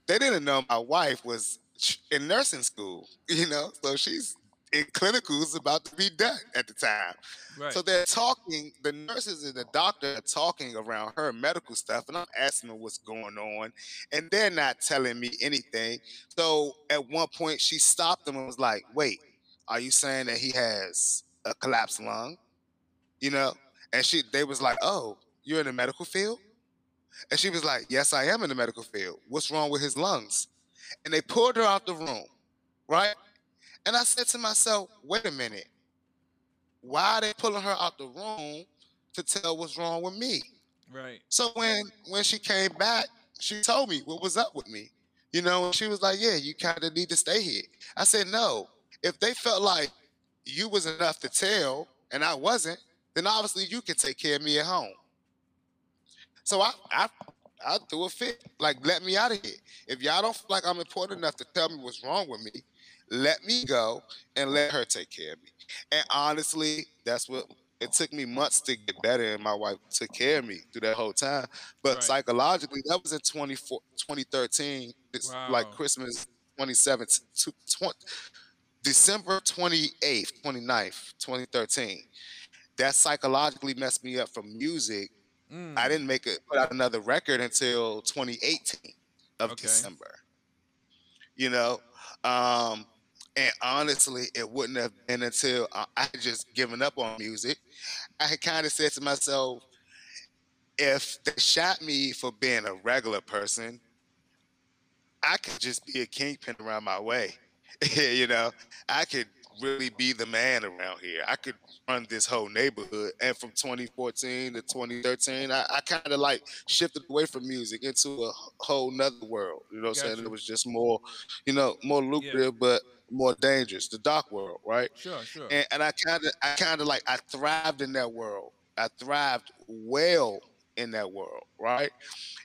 they didn't know my wife was in nursing school, you know, so she's in clinicals about to be done at the time. Right. So they're talking, the nurses and the doctor are talking around her medical stuff, and I'm asking them what's going on, and they're not telling me anything. So at one point, she stopped them and was like, Wait, are you saying that he has a collapsed lung? You know? And she they was like, Oh, you're in the medical field? And she was like, Yes, I am in the medical field. What's wrong with his lungs? And they pulled her out the room, right? And I said to myself, wait a minute. Why are they pulling her out the room to tell what's wrong with me? Right. So when when she came back, she told me what was up with me. You know, she was like, Yeah, you kind of need to stay here. I said, No. If they felt like you was enough to tell and I wasn't, then obviously you can take care of me at home. So I I I threw a fit. Like, let me out of here. If y'all don't feel like I'm important enough to tell me what's wrong with me, let me go and let her take care of me. And honestly, that's what it took me months to get better, and my wife took care of me through that whole time. But right. psychologically, that was in 2013, wow. like Christmas 2017, 20, December 28th, 29th, 2013. That psychologically messed me up from music. Mm. I didn't make it put out another record until 2018 of okay. December. You know, um, and honestly, it wouldn't have been until I had just given up on music. I had kind of said to myself, if they shot me for being a regular person, I could just be a kingpin around my way. you know, I could really be the man around here. I could run this whole neighborhood. And from 2014 to 2013, I, I kind of like shifted away from music into a whole nother world. You know what I'm saying? It was just more, you know, more lucrative, yeah. but more dangerous, the dark world, right? Sure, sure. And, and I kind of, I kind of like, I thrived in that world. I thrived well in that world, right?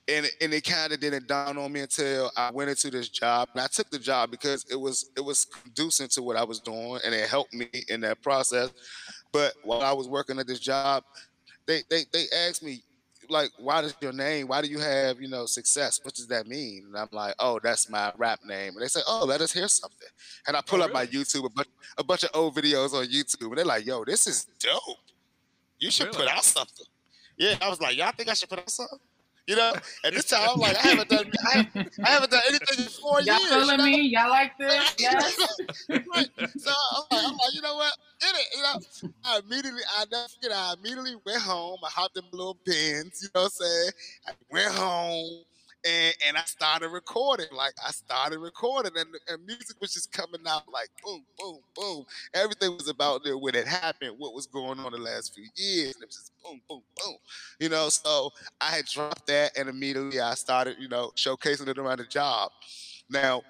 And and it kind of didn't dawn on me until I went into this job, and I took the job because it was it was conducive to what I was doing, and it helped me in that process. But while I was working at this job, they they they asked me, like, why does your name? Why do you have you know success? What does that mean? And I'm like, oh, that's my rap name. And they say, oh, let us hear something. And I oh, pull oh, up really? my YouTube, a bunch, a bunch of old videos on YouTube, and they're like, yo, this is dope. You should really? put out something. Yeah, I was like, y'all think I should put out something? You know, at this time, I'm like, I haven't done, I, I haven't done anything in 4 Y'all years. feeling you know? me? Y'all like this? Yes. So I'm like, I'm like, you know what? Did it? You know, I immediately, I never forget. I immediately went home. I hopped in my little pins. You know what I'm saying? I went home and and I started recording. Like I started recording, and, and music was just coming out like boom, boom, boom. Everything was about there when it happened, what was going on the last few years. And it was just boom, boom, boom. You know, so I had dropped that, and immediately I started, you know, showcasing it around the job. Now,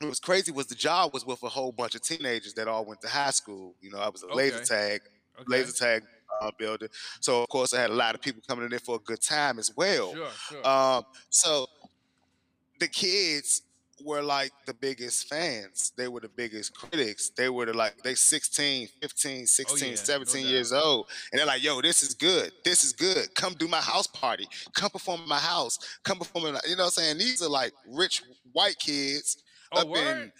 what was crazy was the job was with a whole bunch of teenagers that all went to high school. You know, I was a okay. laser tag, okay. laser tag uh, building. So of course, I had a lot of people coming in there for a good time as well. Sure, sure. Um, so the kids were like the biggest fans. They were the biggest critics. They were the like they 16, 15, 16, oh, yeah. 17 no years old. And they're like, yo, this is good. This is good. Come do my house party. Come perform in my house. Come perform in you know what I'm saying? These are like rich white kids oh, up word? in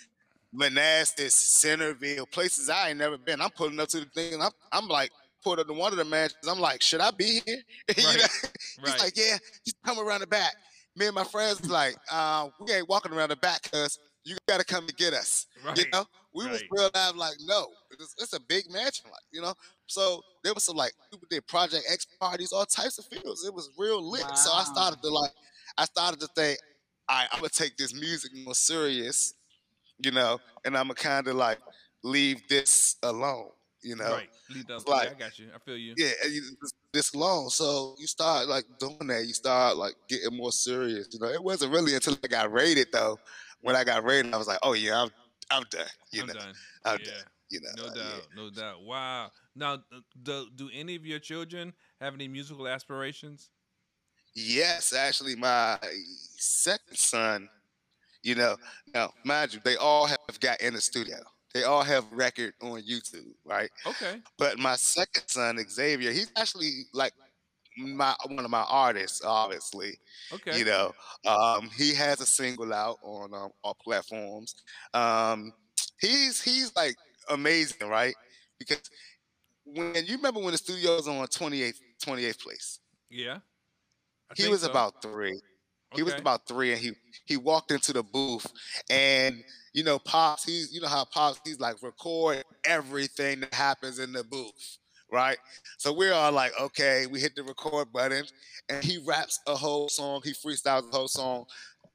Manassas, Centerville, places I ain't never been. I'm pulling up to the thing and I'm I'm like, pulled up to one of the matches. I'm like, should I be here? Right. you know? He's like, yeah, just come around the back. Me and my friends like, uh, we ain't walking around the back because you got to come to get us. Right. You know, we right. was real live like, no, it's, it's, a big match, like you know. So there was some like people did Project X parties, all types of fields. It was real lit. Wow. So I started to like, I started to think, all right, I'm gonna take this music more serious, you know, and I'm gonna kind of like leave this alone you know. Right. Lead those, like, I got you. I feel you. Yeah, this long. So you start like doing that. You start like getting more serious. You know, it wasn't really until I got rated though. When I got rated, I was like, oh yeah, I'm I'm done. You I'm know, done. I'm yeah. done. You know, no doubt, yeah. no doubt. Wow. Now, do, do any of your children have any musical aspirations? Yes, actually, my second son. You know, now mind you, they all have got in the studio. They all have record on YouTube, right? Okay. But my second son, Xavier, he's actually like my one of my artists, obviously. Okay. You know, um, he has a single out on um, all platforms. Um, he's he's like amazing, right? Because when you remember when the studio was on 28th 28th place. Yeah. I he was so. about three. Okay. He was about three, and he he walked into the booth, and you know, Pops, he's, you know how Pops, he's like record everything that happens in the booth, right? So we're all like, okay, we hit the record button and he raps a whole song, he freestyles a whole song.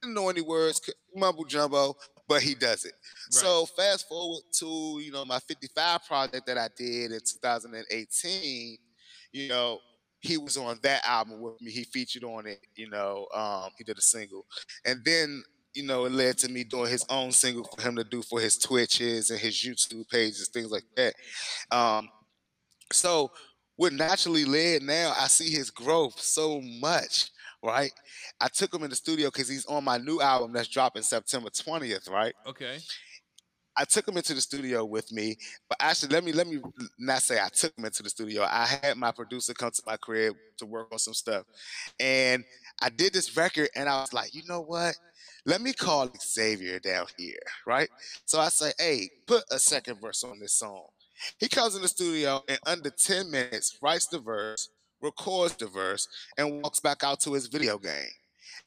Didn't know any words, mumble jumbo, but he does it. Right. So fast forward to, you know, my 55 project that I did in 2018, you know, he was on that album with me. He featured on it, you know, um, he did a single. And then you know, it led to me doing his own single for him to do for his Twitches and his YouTube pages, things like that. Um, so what naturally led now, I see his growth so much, right? I took him in the studio because he's on my new album that's dropping September 20th, right? Okay. I took him into the studio with me, but actually, let me let me not say I took him into the studio. I had my producer come to my crib to work on some stuff, and I did this record, and I was like, you know what? Let me call Xavier down here, right? So I say, hey, put a second verse on this song. He comes in the studio in under 10 minutes, writes the verse, records the verse, and walks back out to his video game.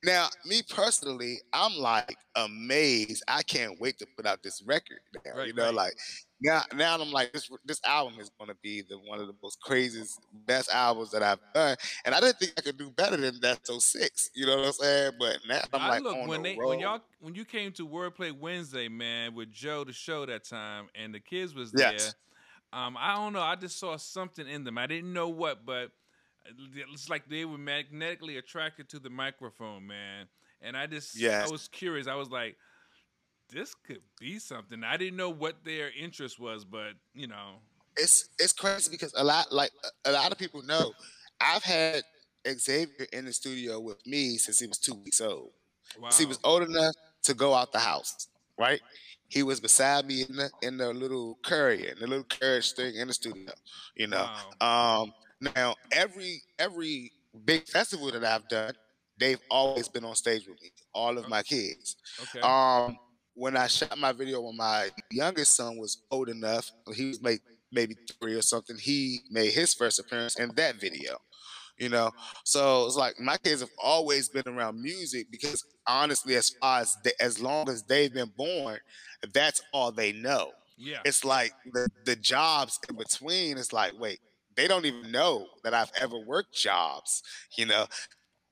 Now, me personally, I'm like amazed. I can't wait to put out this record. Now, right, you know, right. like now, now I'm like this. This album is going to be the one of the most craziest, best albums that I've done, and I didn't think I could do better than that. So six, you know what I'm saying? But now I'm I like, look when the they road. when y'all when you came to Wordplay Wednesday, man, with Joe the show that time, and the kids was there. Yes. Um, I don't know. I just saw something in them. I didn't know what, but it's like they were magnetically attracted to the microphone, man. And I just, yes. I was curious. I was like, this could be something. I didn't know what their interest was, but you know, it's it's crazy because a lot, like a lot of people know, I've had Xavier in the studio with me since he was two weeks old. Wow. he was old enough to go out the house, right? He was beside me in the in the little courier, in the little carriage thing in the studio, you know. Wow. Um, now, every every big festival that I've done, they've always been on stage with me. All of my kids. Okay. Um, when I shot my video when my youngest son was old enough, he was maybe maybe three or something. He made his first appearance in that video. You know, so it's like my kids have always been around music because honestly, as far as they, as long as they've been born, that's all they know. Yeah, it's like the the jobs in between. It's like, wait, they don't even know that I've ever worked jobs. You know,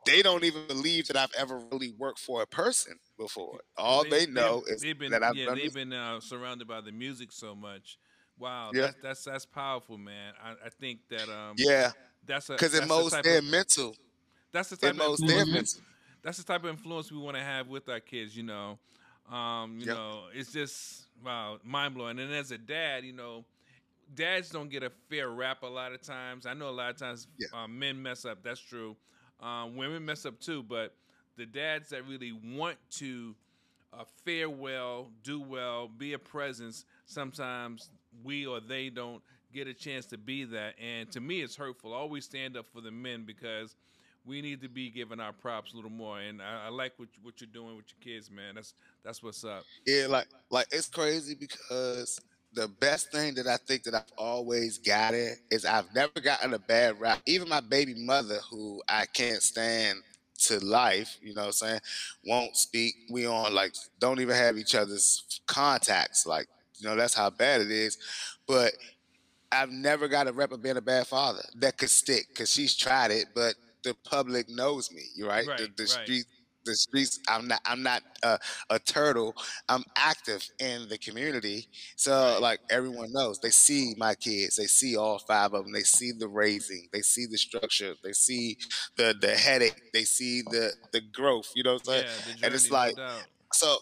they don't even believe that I've ever really worked for a person before. All they, they know is been, that I've yeah, done they've been uh, surrounded by the music so much. Wow, yeah. that's, that's that's powerful, man. I, I think that um, yeah, that's a because it molds their of, mental. That's the type it of mental. That's the type of influence we want to have with our kids. You know, um, you yep. know, it's just wow, mind blowing. And as a dad, you know, dads don't get a fair rap a lot of times. I know a lot of times yeah. um, men mess up. That's true. Um, women mess up too, but the dads that really want to uh, fare well, do well, be a presence, sometimes we or they don't get a chance to be that. And to me, it's hurtful. always stand up for the men because we need to be giving our props a little more. And I, I like what what you're doing with your kids, man. That's that's what's up. Yeah, like like it's crazy because the best thing that I think that I've always gotten is I've never gotten a bad rap. Even my baby mother, who I can't stand to life, you know what I'm saying, won't speak. We on like don't even have each other's contacts. Like, you know, that's how bad it is. But I've never got a rep of being a bad father that could stick because she's tried it, but the public knows me, right? right the, the right. street the streets. I'm not. I'm not a, a turtle. I'm active in the community. So like everyone knows, they see my kids. They see all five of them. They see the raising. They see the structure. They see the the headache. They see the the growth. You know what I'm saying? Yeah, journey, and it's like no so.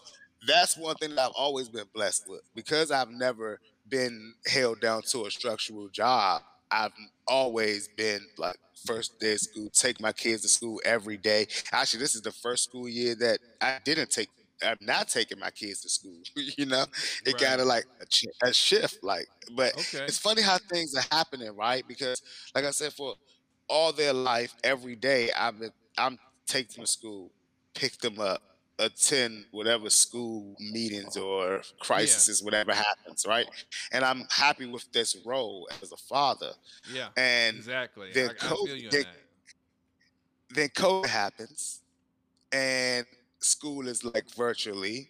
That's one thing that I've always been blessed with because I've never been held down to a structural job. I've always been like first day of school, take my kids to school every day. Actually, this is the first school year that I didn't take. I'm not taking my kids to school. you know, it right. kind of like a, a, shift. Like, but okay. it's funny how things are happening, right? Because, like I said, for all their life, every day, I've been, I'm taking them to school, pick them up, attend whatever school meetings or crises, yeah. whatever happens, right? And I'm happy with this role as a father. Yeah. And exactly. Then, I, COVID, I then, then COVID happens and school is like virtually,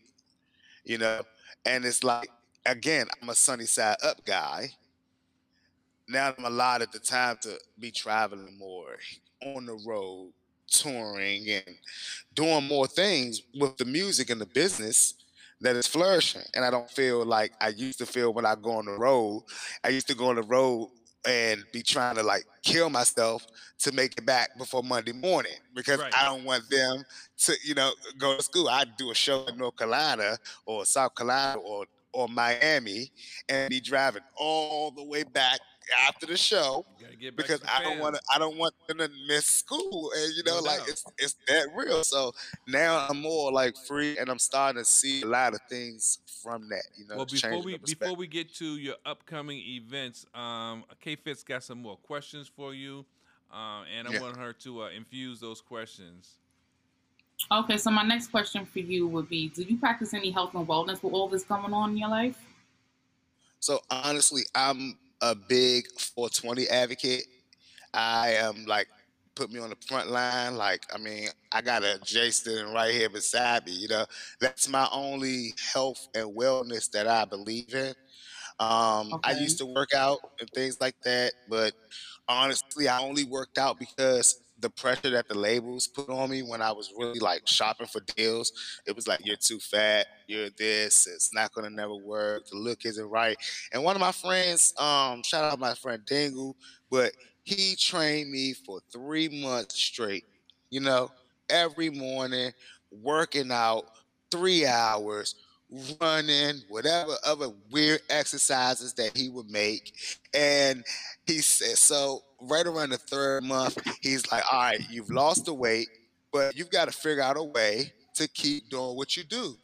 you know, and it's like again, I'm a sunny side up guy. Now I'm allotted the time to be traveling more on the road, touring and doing more things with the music and the business that is flourishing. And I don't feel like I used to feel when I go on the road. I used to go on the road and be trying to like kill myself to make it back before Monday morning because right. I don't want them to, you know, go to school. I do a show in North Carolina or South Carolina or or Miami and be driving all the way back after the show because I don't want to. I don't want them to miss school, and you know, no like it's it's that real. So now I'm more like free, and I'm starting to see a lot of things from that. You know, well, before we before we get to your upcoming events, um, K Fit's got some more questions for you, uh, and I yeah. want her to uh, infuse those questions. Okay, so my next question for you would be: Do you practice any health and wellness with all this going on in your life? So honestly, I'm a big 420 advocate. I am like put me on the front line. Like, I mean, I got a Jason right here beside me. You know, that's my only health and wellness that I believe in. Um, okay. I used to work out and things like that, but honestly, I only worked out because the pressure that the labels put on me when I was really like shopping for deals. It was like, you're too fat, you're this, it's not gonna never work, the look isn't right. And one of my friends, um, shout out my friend Dingle, but he trained me for three months straight, you know, every morning, working out three hours, running, whatever other weird exercises that he would make. And he said, so right around the third month, he's like, all right, you've lost the weight, but you've got to figure out a way to keep doing what you do.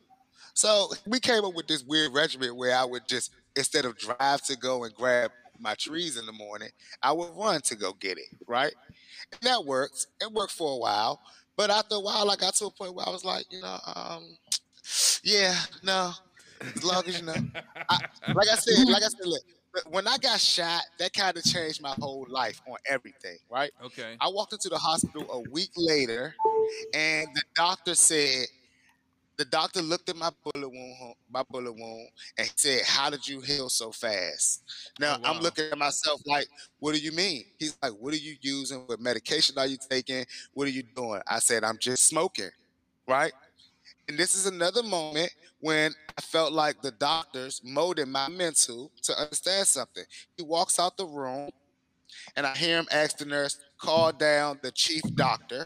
So we came up with this weird regimen where I would just, instead of drive to go and grab my trees in the morning, I would run to go get it, right? And that worked. It worked for a while. But after a while, I got to a point where I was like, you know, um, yeah, no, as long as you know. I, like I said, like I said, look, when I got shot, that kind of changed my whole life on everything, right? Okay. I walked into the hospital a week later, and the doctor said, the doctor looked at my bullet wound, my bullet wound, and said, "How did you heal so fast?" Now oh, wow. I'm looking at myself like, "What do you mean?" He's like, "What are you using? What medication are you taking? What are you doing?" I said, "I'm just smoking." Right? And this is another moment when I felt like the doctors molded my mental to understand something. He walks out the room, and I hear him ask the nurse, call down the chief doctor,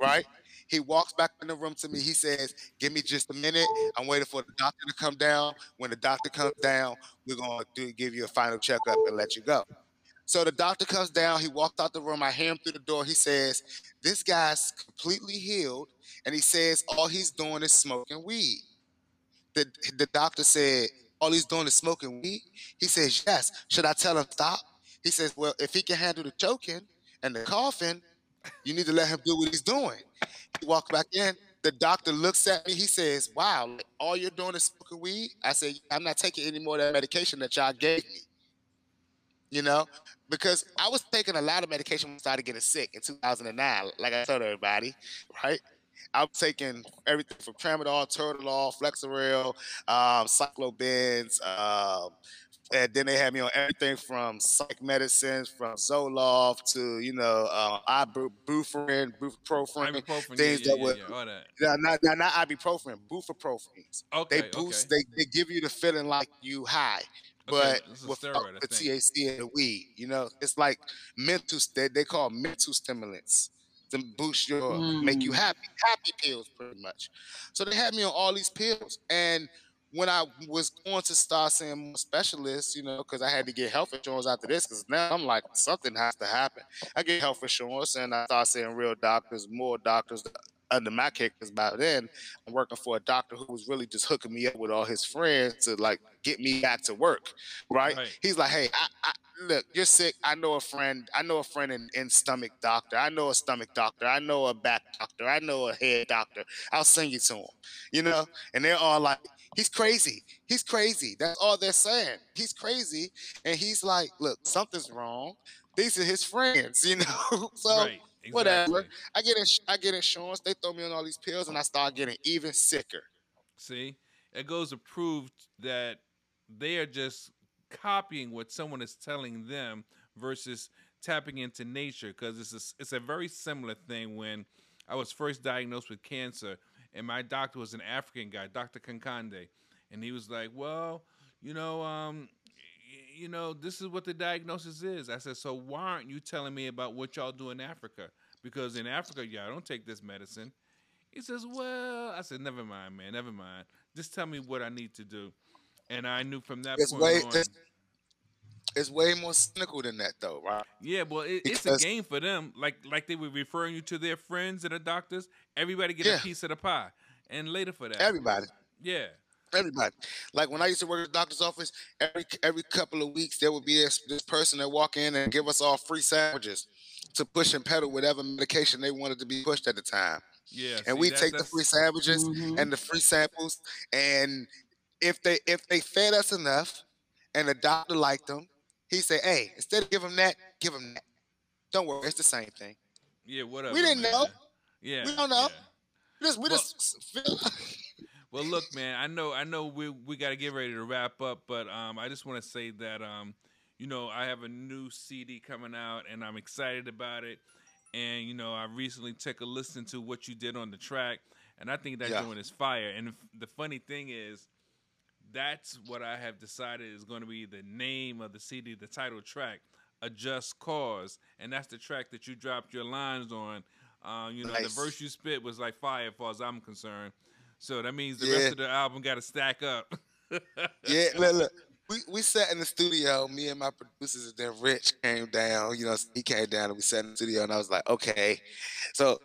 right? He walks back in the room to me. He says, Give me just a minute. I'm waiting for the doctor to come down. When the doctor comes down, we're going to give you a final checkup and let you go. So the doctor comes down. He walked out the room. I hear him through the door. He says, This guy's completely healed. And he says, All he's doing is smoking weed. The, the doctor said, All he's doing is smoking weed. He says, Yes. Should I tell him stop? He says, Well, if he can handle the choking and the coughing, you need to let him do what he's doing. He walked back in. The doctor looks at me. He says, Wow, all you're doing is smoking weed? I said, I'm not taking any more of that medication that y'all gave me you know, because I was taking a lot of medication when I started getting sick in 2009, like I told everybody, right? I was taking everything from tramadol, Toradol, Flexeril, um, cyclobens, um, and then they had me on everything from psych medicines, from Zoloft to you know uh, ibuprofen, ibuprofen things yeah, that were yeah, yeah, not, not not ibuprofen, bufoprofens. Okay, they boost, okay. they they give you the feeling like you high but without the THC and the weed. You know, it's like mental. They, they call mental stimulants to boost your, mm. make you mm. happy, happy pills, pretty much. So they had me on all these pills, and when I was going to start seeing more specialists, you know, because I had to get health insurance after this, because now I'm like, something has to happen. I get health insurance, and I start seeing real doctors, more doctors under my care because by then I'm working for a doctor who was really just hooking me up with all his friends to like get me back to work. Right? right. He's like, hey, I, I, look, you're sick. I know a friend. I know a friend in, in stomach doctor. I know a stomach doctor. I know a back doctor. I know a head doctor. I'll send you to him. You know? And they're all like, he's crazy. He's crazy. That's all they're saying. He's crazy. And he's like, look, something's wrong. These are his friends, you know? so right. Exactly. Whatever. I get ins- I get insurance. They throw me on all these pills, and I start getting even sicker. See, it goes to prove that they are just copying what someone is telling them versus tapping into nature. Because it's a, it's a very similar thing. When I was first diagnosed with cancer, and my doctor was an African guy, Doctor Kankande, and he was like, "Well, you know, um, you know, this is what the diagnosis is. I said, so why aren't you telling me about what y'all do in Africa? Because in Africa, y'all don't take this medicine. He says, well, I said, never mind, man, never mind. Just tell me what I need to do. And I knew from that it's point way, on. It's, it's, way more cynical than that, though, right? Yeah, well, it, it's a game for them. Like, like they were referring you to their friends and are doctors. Everybody get yeah. a piece of the pie, and later for that, everybody. Yeah, Everybody. Like when I used to work at the doctor's office, every every couple of weeks there would be this, this person that walk in and give us all free sandwiches to push and pedal whatever medication they wanted to be pushed at the time. Yeah. And we take the free sandwiches mm-hmm. and the free samples, and if they if they fed us enough, and the doctor liked them, he said, "Hey, instead of give them that, give them that. Don't worry, it's the same thing." Yeah, whatever. We didn't man. know. Yeah, we don't know. Yeah. We just we well, just. Well, look, man. I know, I know. We we got to get ready to wrap up, but um, I just want to say that um, you know, I have a new CD coming out, and I'm excited about it. And you know, I recently took a listen to what you did on the track, and I think that yeah. joint is fire. And the funny thing is, that's what I have decided is going to be the name of the CD, the title track, "A Just Cause," and that's the track that you dropped your lines on. Uh, you know, nice. the verse you spit was like fire, as far as I'm concerned. So that means the yeah. rest of the album got to stack up. yeah, look, look. We, we sat in the studio, me and my producers, and then Rich came down. You know, he came down and we sat in the studio, and I was like, okay, so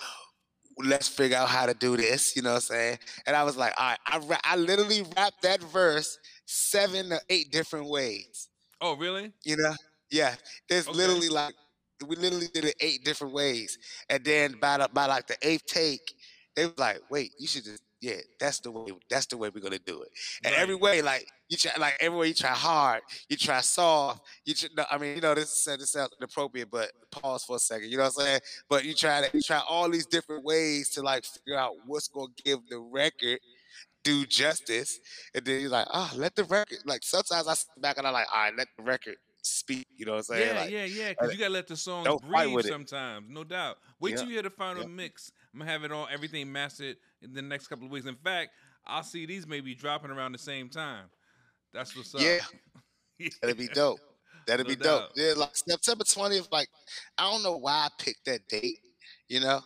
let's figure out how to do this. You know what I'm saying? And I was like, all right, I, I literally rapped that verse seven or eight different ways. Oh, really? You know? Yeah. There's okay. literally like, we literally did it eight different ways. And then by, the, by like the eighth take, they was like, wait, you should just yeah, that's the way. That's the way we're gonna do it. And right. every way, like you try, like every way you try hard, you try soft. You, try, no, I mean, you know, this this sounds inappropriate, but pause for a second. You know what I'm saying? But you try to you try all these different ways to like figure out what's gonna give the record do justice. And then you're like, oh, let the record. Like sometimes I sit back and I'm like, all right, let the record speak. You know what I'm saying? Yeah, like, yeah, yeah. Because uh, you gotta let the song breathe sometimes, no doubt. Wait yeah. till you hear the final yeah. mix. I'm gonna have it all, everything mastered in the next couple of weeks. In fact, I'll see these maybe dropping around the same time. That's what's up. Yeah, that'd be dope. That'd no be doubt. dope. Yeah, like September 20th. Like, I don't know why I picked that date. You know,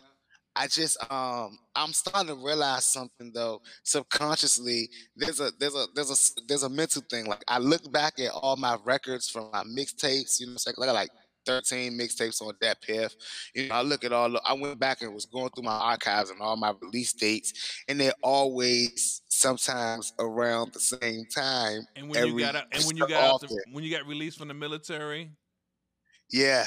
I just um I'm starting to realize something though subconsciously there's a there's a there's a there's a mental thing like I look back at all my records from my mixtapes you know like like 13 mixtapes on DatPiff. You know, I look at all, I went back and was going through my archives and all my release dates, and they're always sometimes around the same time. And when you got out, and when you got the, when you got released from the military. Yeah,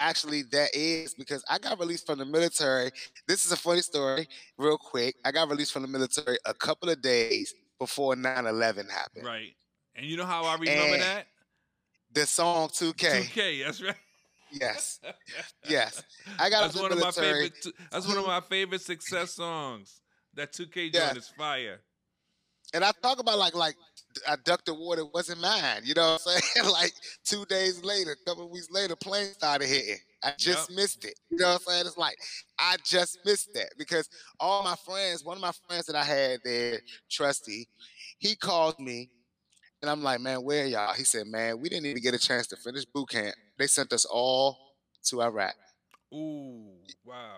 actually, that is because I got released from the military. This is a funny story, real quick. I got released from the military a couple of days before 9 11 happened. Right. And you know how I remember and, that? The song 2K. 2K, that's right. Yes, yes. I got that's one of my favorite. That's one of my favorite success songs. That 2K yeah. joint is fire. And I talk about like like I ducked the water wasn't mine. You know what I'm saying? like two days later, a couple weeks later, plane started hitting. I just yep. missed it. You know what I'm saying? It's like I just missed that because all my friends, one of my friends that I had there, Trusty, he called me and I'm like, man, where y'all? He said, man, we didn't even get a chance to finish boot camp. They sent us all to Iraq. Ooh, wow. wow.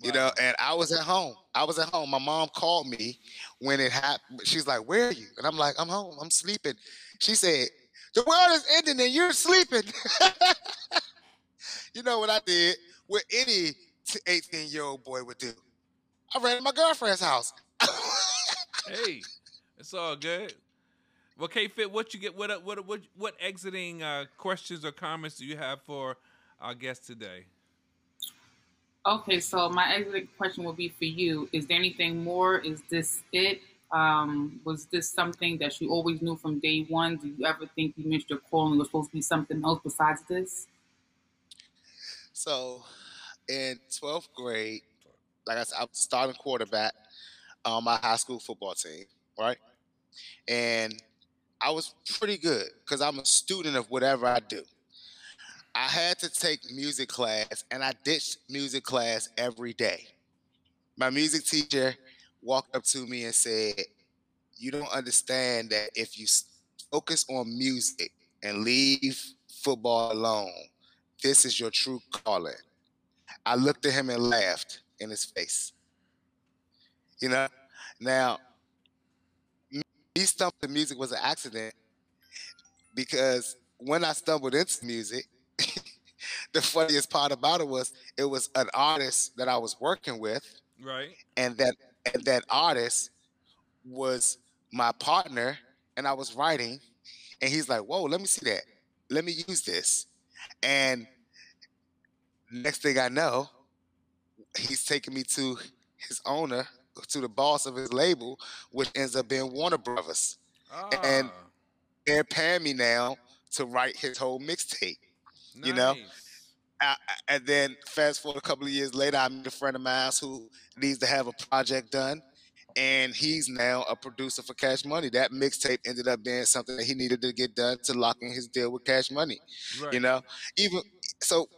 You know, and I was at home. I was at home. My mom called me when it happened. She's like, Where are you? And I'm like, I'm home. I'm sleeping. She said, The world is ending and you're sleeping. you know what I did? What any 18 year old boy would do. I ran to my girlfriend's house. hey, it's all good. Well, K Fit, what you get? What what what what exiting uh, questions or comments do you have for our guest today? Okay, so my exiting question will be for you. Is there anything more? Is this it? Um, was this something that you always knew from day one? Do you ever think you missed your calling? Was supposed to be something else besides this? So, in twelfth grade, like I said, I was starting quarterback on my high school football team, right? And I was pretty good because I'm a student of whatever I do. I had to take music class, and I ditched music class every day. My music teacher walked up to me and said, You don't understand that if you focus on music and leave football alone. This is your true calling. I looked at him and laughed in his face. You know, now me stumbling music was an accident because when I stumbled into music, the funniest part about it was it was an artist that I was working with, right? And that and that artist was my partner, and I was writing, and he's like, "Whoa, let me see that. Let me use this." And next thing I know, he's taking me to his owner, to the boss of his label, which ends up being Warner Brothers, ah. and they're paying me now to write his whole mixtape. Nice. You know, I, and then fast forward a couple of years later, I meet a friend of mine who needs to have a project done, and he's now a producer for Cash Money. That mixtape ended up being something that he needed to get done to lock in his deal with Cash Money. Right. You know, even so,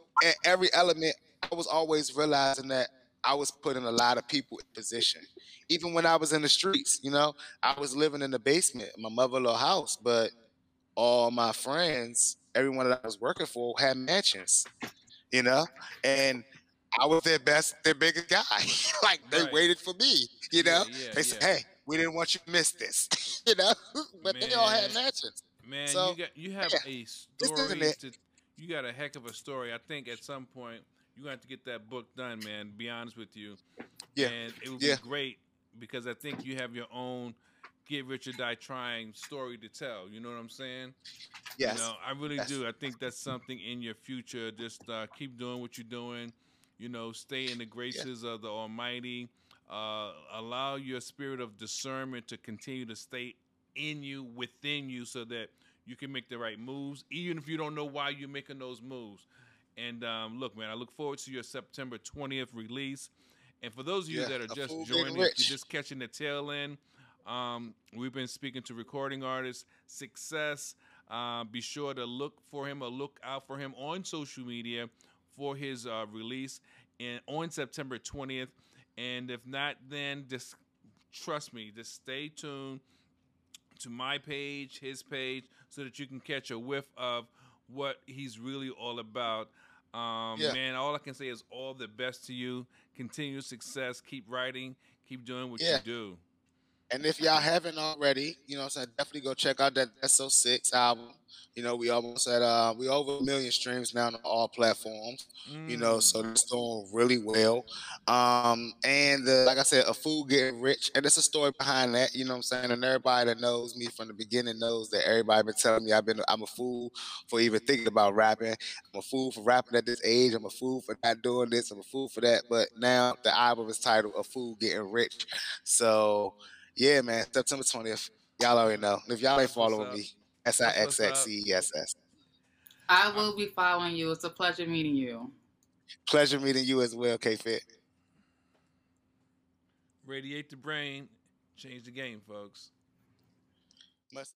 every element, I was always realizing that I was putting a lot of people in position. Even when I was in the streets, you know, I was living in the basement, my mother-in-law house, but all my friends, everyone that I was working for, had mansions you know, and I was their best, their biggest guy. like they right. waited for me, you know. Yeah, yeah, they said, "Hey, we didn't want you to miss this," you know. but man, they all had matches. Man, so, you got you have a story. To, you got a heck of a story. I think at some point you have to get that book done, man. be honest with you. Yeah. And it would be great because I think you have your own get rich or die trying story to tell. You know what I'm saying? Yes. You know, I really yes. do. I think that's something in your future. Just uh, keep doing what you're doing. You know, stay in the graces yeah. of the Almighty. Uh, allow your spirit of discernment to continue to stay in you, within you, so that you can make the right moves, even if you don't know why you're making those moves. And um, look, man, I look forward to your September 20th release. And for those of you yeah, that are just joining, you're just catching the tail end. Um, we've been speaking to recording artist Success. Uh, be sure to look for him or look out for him on social media for his uh, release on September 20th. And if not, then just trust me, just stay tuned to my page, his page, so that you can catch a whiff of what he's really all about. Um, yeah. Man, all I can say is all the best to you. Continue success. Keep writing. Keep doing what yeah. you do. And if y'all haven't already, you know, so definitely go check out that SO6 album. You know, we almost at uh we over a million streams now on all platforms. Mm. You know, so it's doing really well. Um, and the, like I said, a fool getting rich, and there's a story behind that. You know what I'm saying? And everybody that knows me from the beginning knows that everybody been telling me I've been I'm a fool for even thinking about rapping. I'm a fool for rapping at this age. I'm a fool for not doing this. I'm a fool for that. But now the album is titled "A Fool Getting Rich." So yeah, man, September 20th. Y'all already know. If y'all ain't following me, S I X X E S S. I will be following you. It's a pleasure meeting you. Pleasure meeting you as well, K Fit. Radiate the brain, change the game, folks. Must